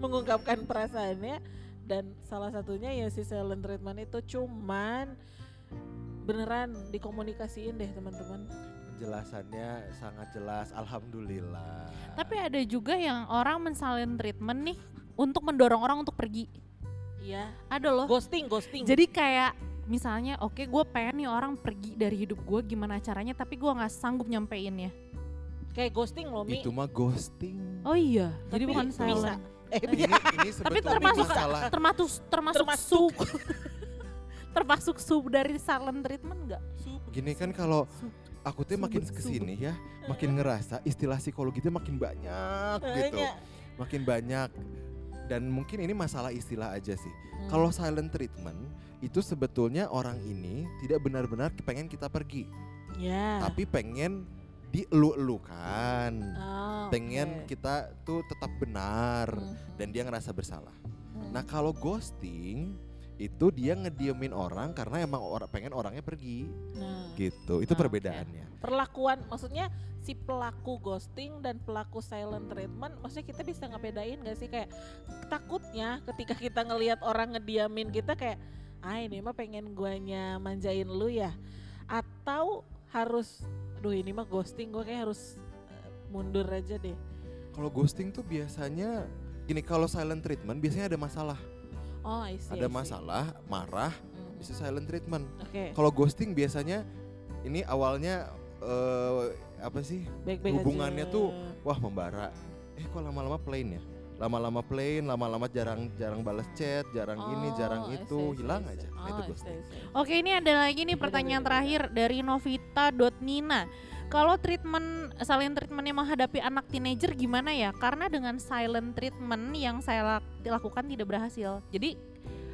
mengungkapkan perasaannya. Dan salah satunya ya si silent treatment itu cuman beneran dikomunikasiin deh teman-teman. Penjelasannya sangat jelas, alhamdulillah. Tapi ada juga yang orang mensalin treatment nih untuk mendorong orang untuk pergi. Iya. Ada loh. Ghosting, ghosting. Jadi kayak misalnya oke gue pengen nih orang pergi dari hidup gue gimana caranya tapi gue nggak sanggup nyampein ya. kayak ghosting loh Mi. itu mah ghosting. Oh iya, jadi Tapi bukan bisa. silent. Eh, ini ini sebetulnya termasuk- masalah Termasuk termasuk, Termasuk. sub termasuk sub dari silent treatment nggak? gini kan kalau. Aku tuh makin ke sini ya, makin ngerasa istilah psikologi itu makin banyak gitu, Banyak. makin banyak. Dan mungkin ini masalah istilah aja sih. Hmm. Kalau silent treatment itu sebetulnya orang ini tidak benar-benar pengen kita pergi, ya. tapi pengen dielu-elukan, Oh, pengen oke. kita tuh tetap benar Hmm. dan dia ngerasa bersalah. Hmm. Nah kalau ghosting itu dia ngediemin orang karena emang orang pengen orangnya pergi Nah. gitu. Itu Oke. perbedaannya. perlakuan maksudnya si pelaku ghosting dan pelaku silent treatment maksudnya kita bisa ngebedain gak sih kayak takutnya ketika kita ngelihat orang ngediamin kita kayak ah ini mah pengen guanya manjain lu ya atau harus aduh ini mah ghosting gue kayak harus eh, mundur aja deh Kalau ghosting tuh biasanya gini kalau silent treatment biasanya ada masalah. Oh I see, I ada see. masalah, marah, Hmm, bisa silent treatment. oke Kalau ghosting biasanya ini awalnya eh, apa sih? baik-baik hubungannya aja. tuh, Wah, membara. Eh kok lama-lama plain ya? Lama-lama plain, lama-lama jarang jarang balas chat, jarang ini, jarang Oh, I itu, see, I see, hilang I see. aja. Nah, Oh, itu I see, ghosting. I. Oke ini ada lagi nih pertanyaan terakhir dari Novita.nina. Kalau treatment silent treatmentnya menghadapi anak teenager gimana ya? Karena dengan silent treatment yang saya lak- lakukan tidak berhasil. Jadi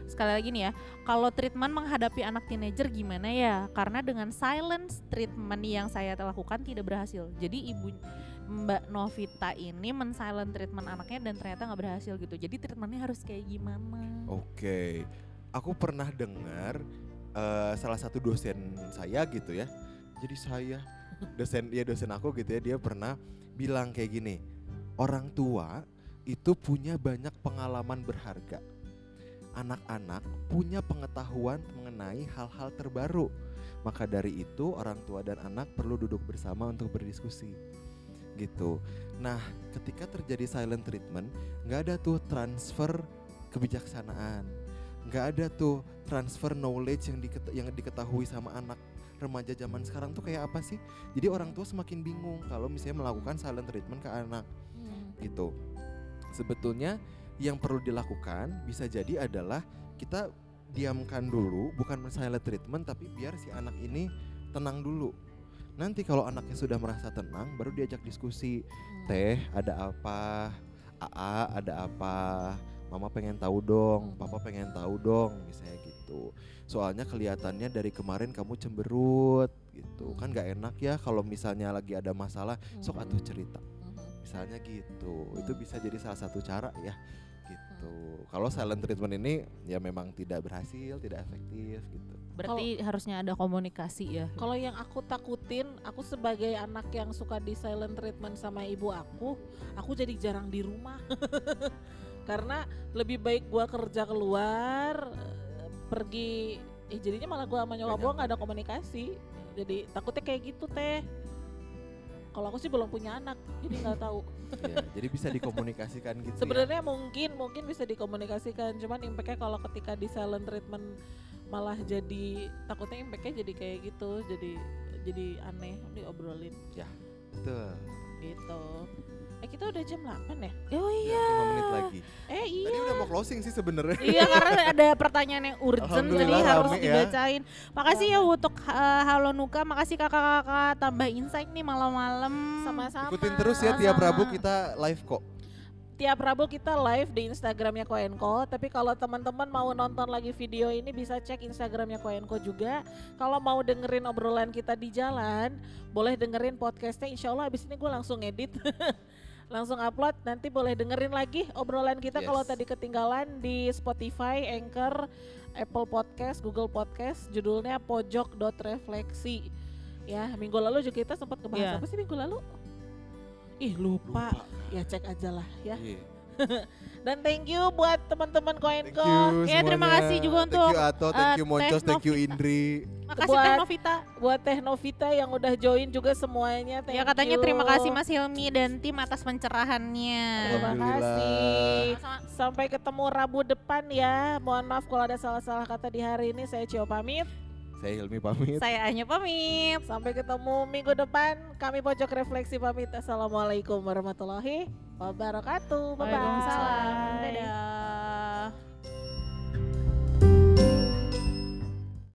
sekali lagi nih ya, kalau treatment menghadapi anak teenager gimana ya? Karena dengan silent treatment yang saya lakukan tidak berhasil. Jadi ibu Mbak Novita ini men-silent treatment anaknya dan ternyata nggak berhasil gitu. Jadi treatmentnya harus kayak gimana? Oke, aku pernah dengar eh, salah satu dosen saya gitu ya. Jadi saya dosen ya dosen aku gitu ya dia pernah bilang kayak gini, orang tua itu punya banyak pengalaman berharga. Anak-anak punya pengetahuan mengenai hal-hal terbaru. Maka dari itu orang tua dan anak perlu duduk bersama untuk berdiskusi. Gitu. Nah, ketika terjadi silent treatment, nggak ada tuh transfer kebijaksanaan nggak ada tuh transfer knowledge yang yang diketahui sama anak remaja zaman sekarang tuh kayak apa sih jadi orang tua semakin bingung kalau misalnya melakukan silent treatment ke anak Hmm. gitu sebetulnya yang perlu dilakukan bisa jadi adalah kita diamkan dulu bukan silent treatment tapi biar si anak ini tenang dulu nanti kalau anaknya sudah merasa tenang baru diajak diskusi Hmm. Teh ada apa? AA ada apa? Mama pengen tahu dong, Hmm. Papa pengen tahu dong, misalnya gitu. Soalnya kelihatannya dari kemarin kamu cemberut gitu. Kan gak enak ya kalau misalnya lagi ada masalah, sok atuh cerita. Misalnya gitu. Itu bisa jadi salah satu cara ya gitu. Kalau silent treatment ini ya memang tidak berhasil, tidak efektif gitu. Berarti harusnya ada komunikasi ya. Kalau yang aku takutin, aku sebagai anak yang suka di silent treatment sama ibu aku, aku jadi jarang di rumah. Karena lebih baik gua kerja keluar, pergi eh jadinya malah gue sama nyokap gue nggak ada komunikasi. Jadi takutnya kayak gitu teh. Kalau aku sih belum punya anak jadi nggak tahu. Ya, jadi bisa dikomunikasikan gitu ya. sebenarnya mungkin mungkin bisa dikomunikasikan cuman impactnya kalau ketika di silent treatment malah jadi takutnya impactnya jadi kayak gitu jadi jadi aneh diobrolin Betul. gitu eh kita udah jam 8 ya Oh Ya, iya. lima menit lagi. eh iya Tadi udah mau closing sih sebenarnya. iya karena ada pertanyaan yang urgent jadi harus ya. dibacain. Makasih ya untuk uh, Halo Nuka, makasih kakak-kakak tambah insight nih malam-malam. sama-sama Ikutin terus ya tiap. Rabu kita live kok. tiap Rabu kita live di Instagramnya Koenko. Tapi kalau teman-teman mau nonton lagi video ini bisa cek Instagramnya Koenko juga. Kalau mau dengerin obrolan kita di jalan, boleh dengerin podcastnya. Insya Allah abis ini gue langsung edit, langsung upload. Nanti boleh dengerin lagi obrolan kita Yes. kalau tadi ketinggalan di Spotify, Anchor, Apple Podcast, Google Podcast. Judulnya Pojok Dot Refleksi. Ya minggu lalu juga kita sempat ngebahas apa sih minggu lalu? Ih lupa. Ya cek aja lah ya. Iya. Dan thank you buat teman-teman Thank Koenko. you Ya, terima kasih juga Thank untuk, you Ato, thank uh, you Moncos, thank you. Indri. Makasih Buat- Teh Novita. Buat Teh Novita yang udah join juga semuanya. Thank Ya katanya you. terima kasih Mas Hilmi dan tim atas pencerahannya. Terima kasih. Sampai ketemu Rabu depan ya. Mohon maaf kalau ada salah-salah kata di hari ini. Saya Cio pamit. Saya Hilmi pamit. Saya Anya pamit. Sampai ketemu minggu depan. Kami Pojok Refleksi pamit. Assalamualaikum warahmatullahi wabarakatuh. Bye-bye. Waalaikumsalam. Dadah.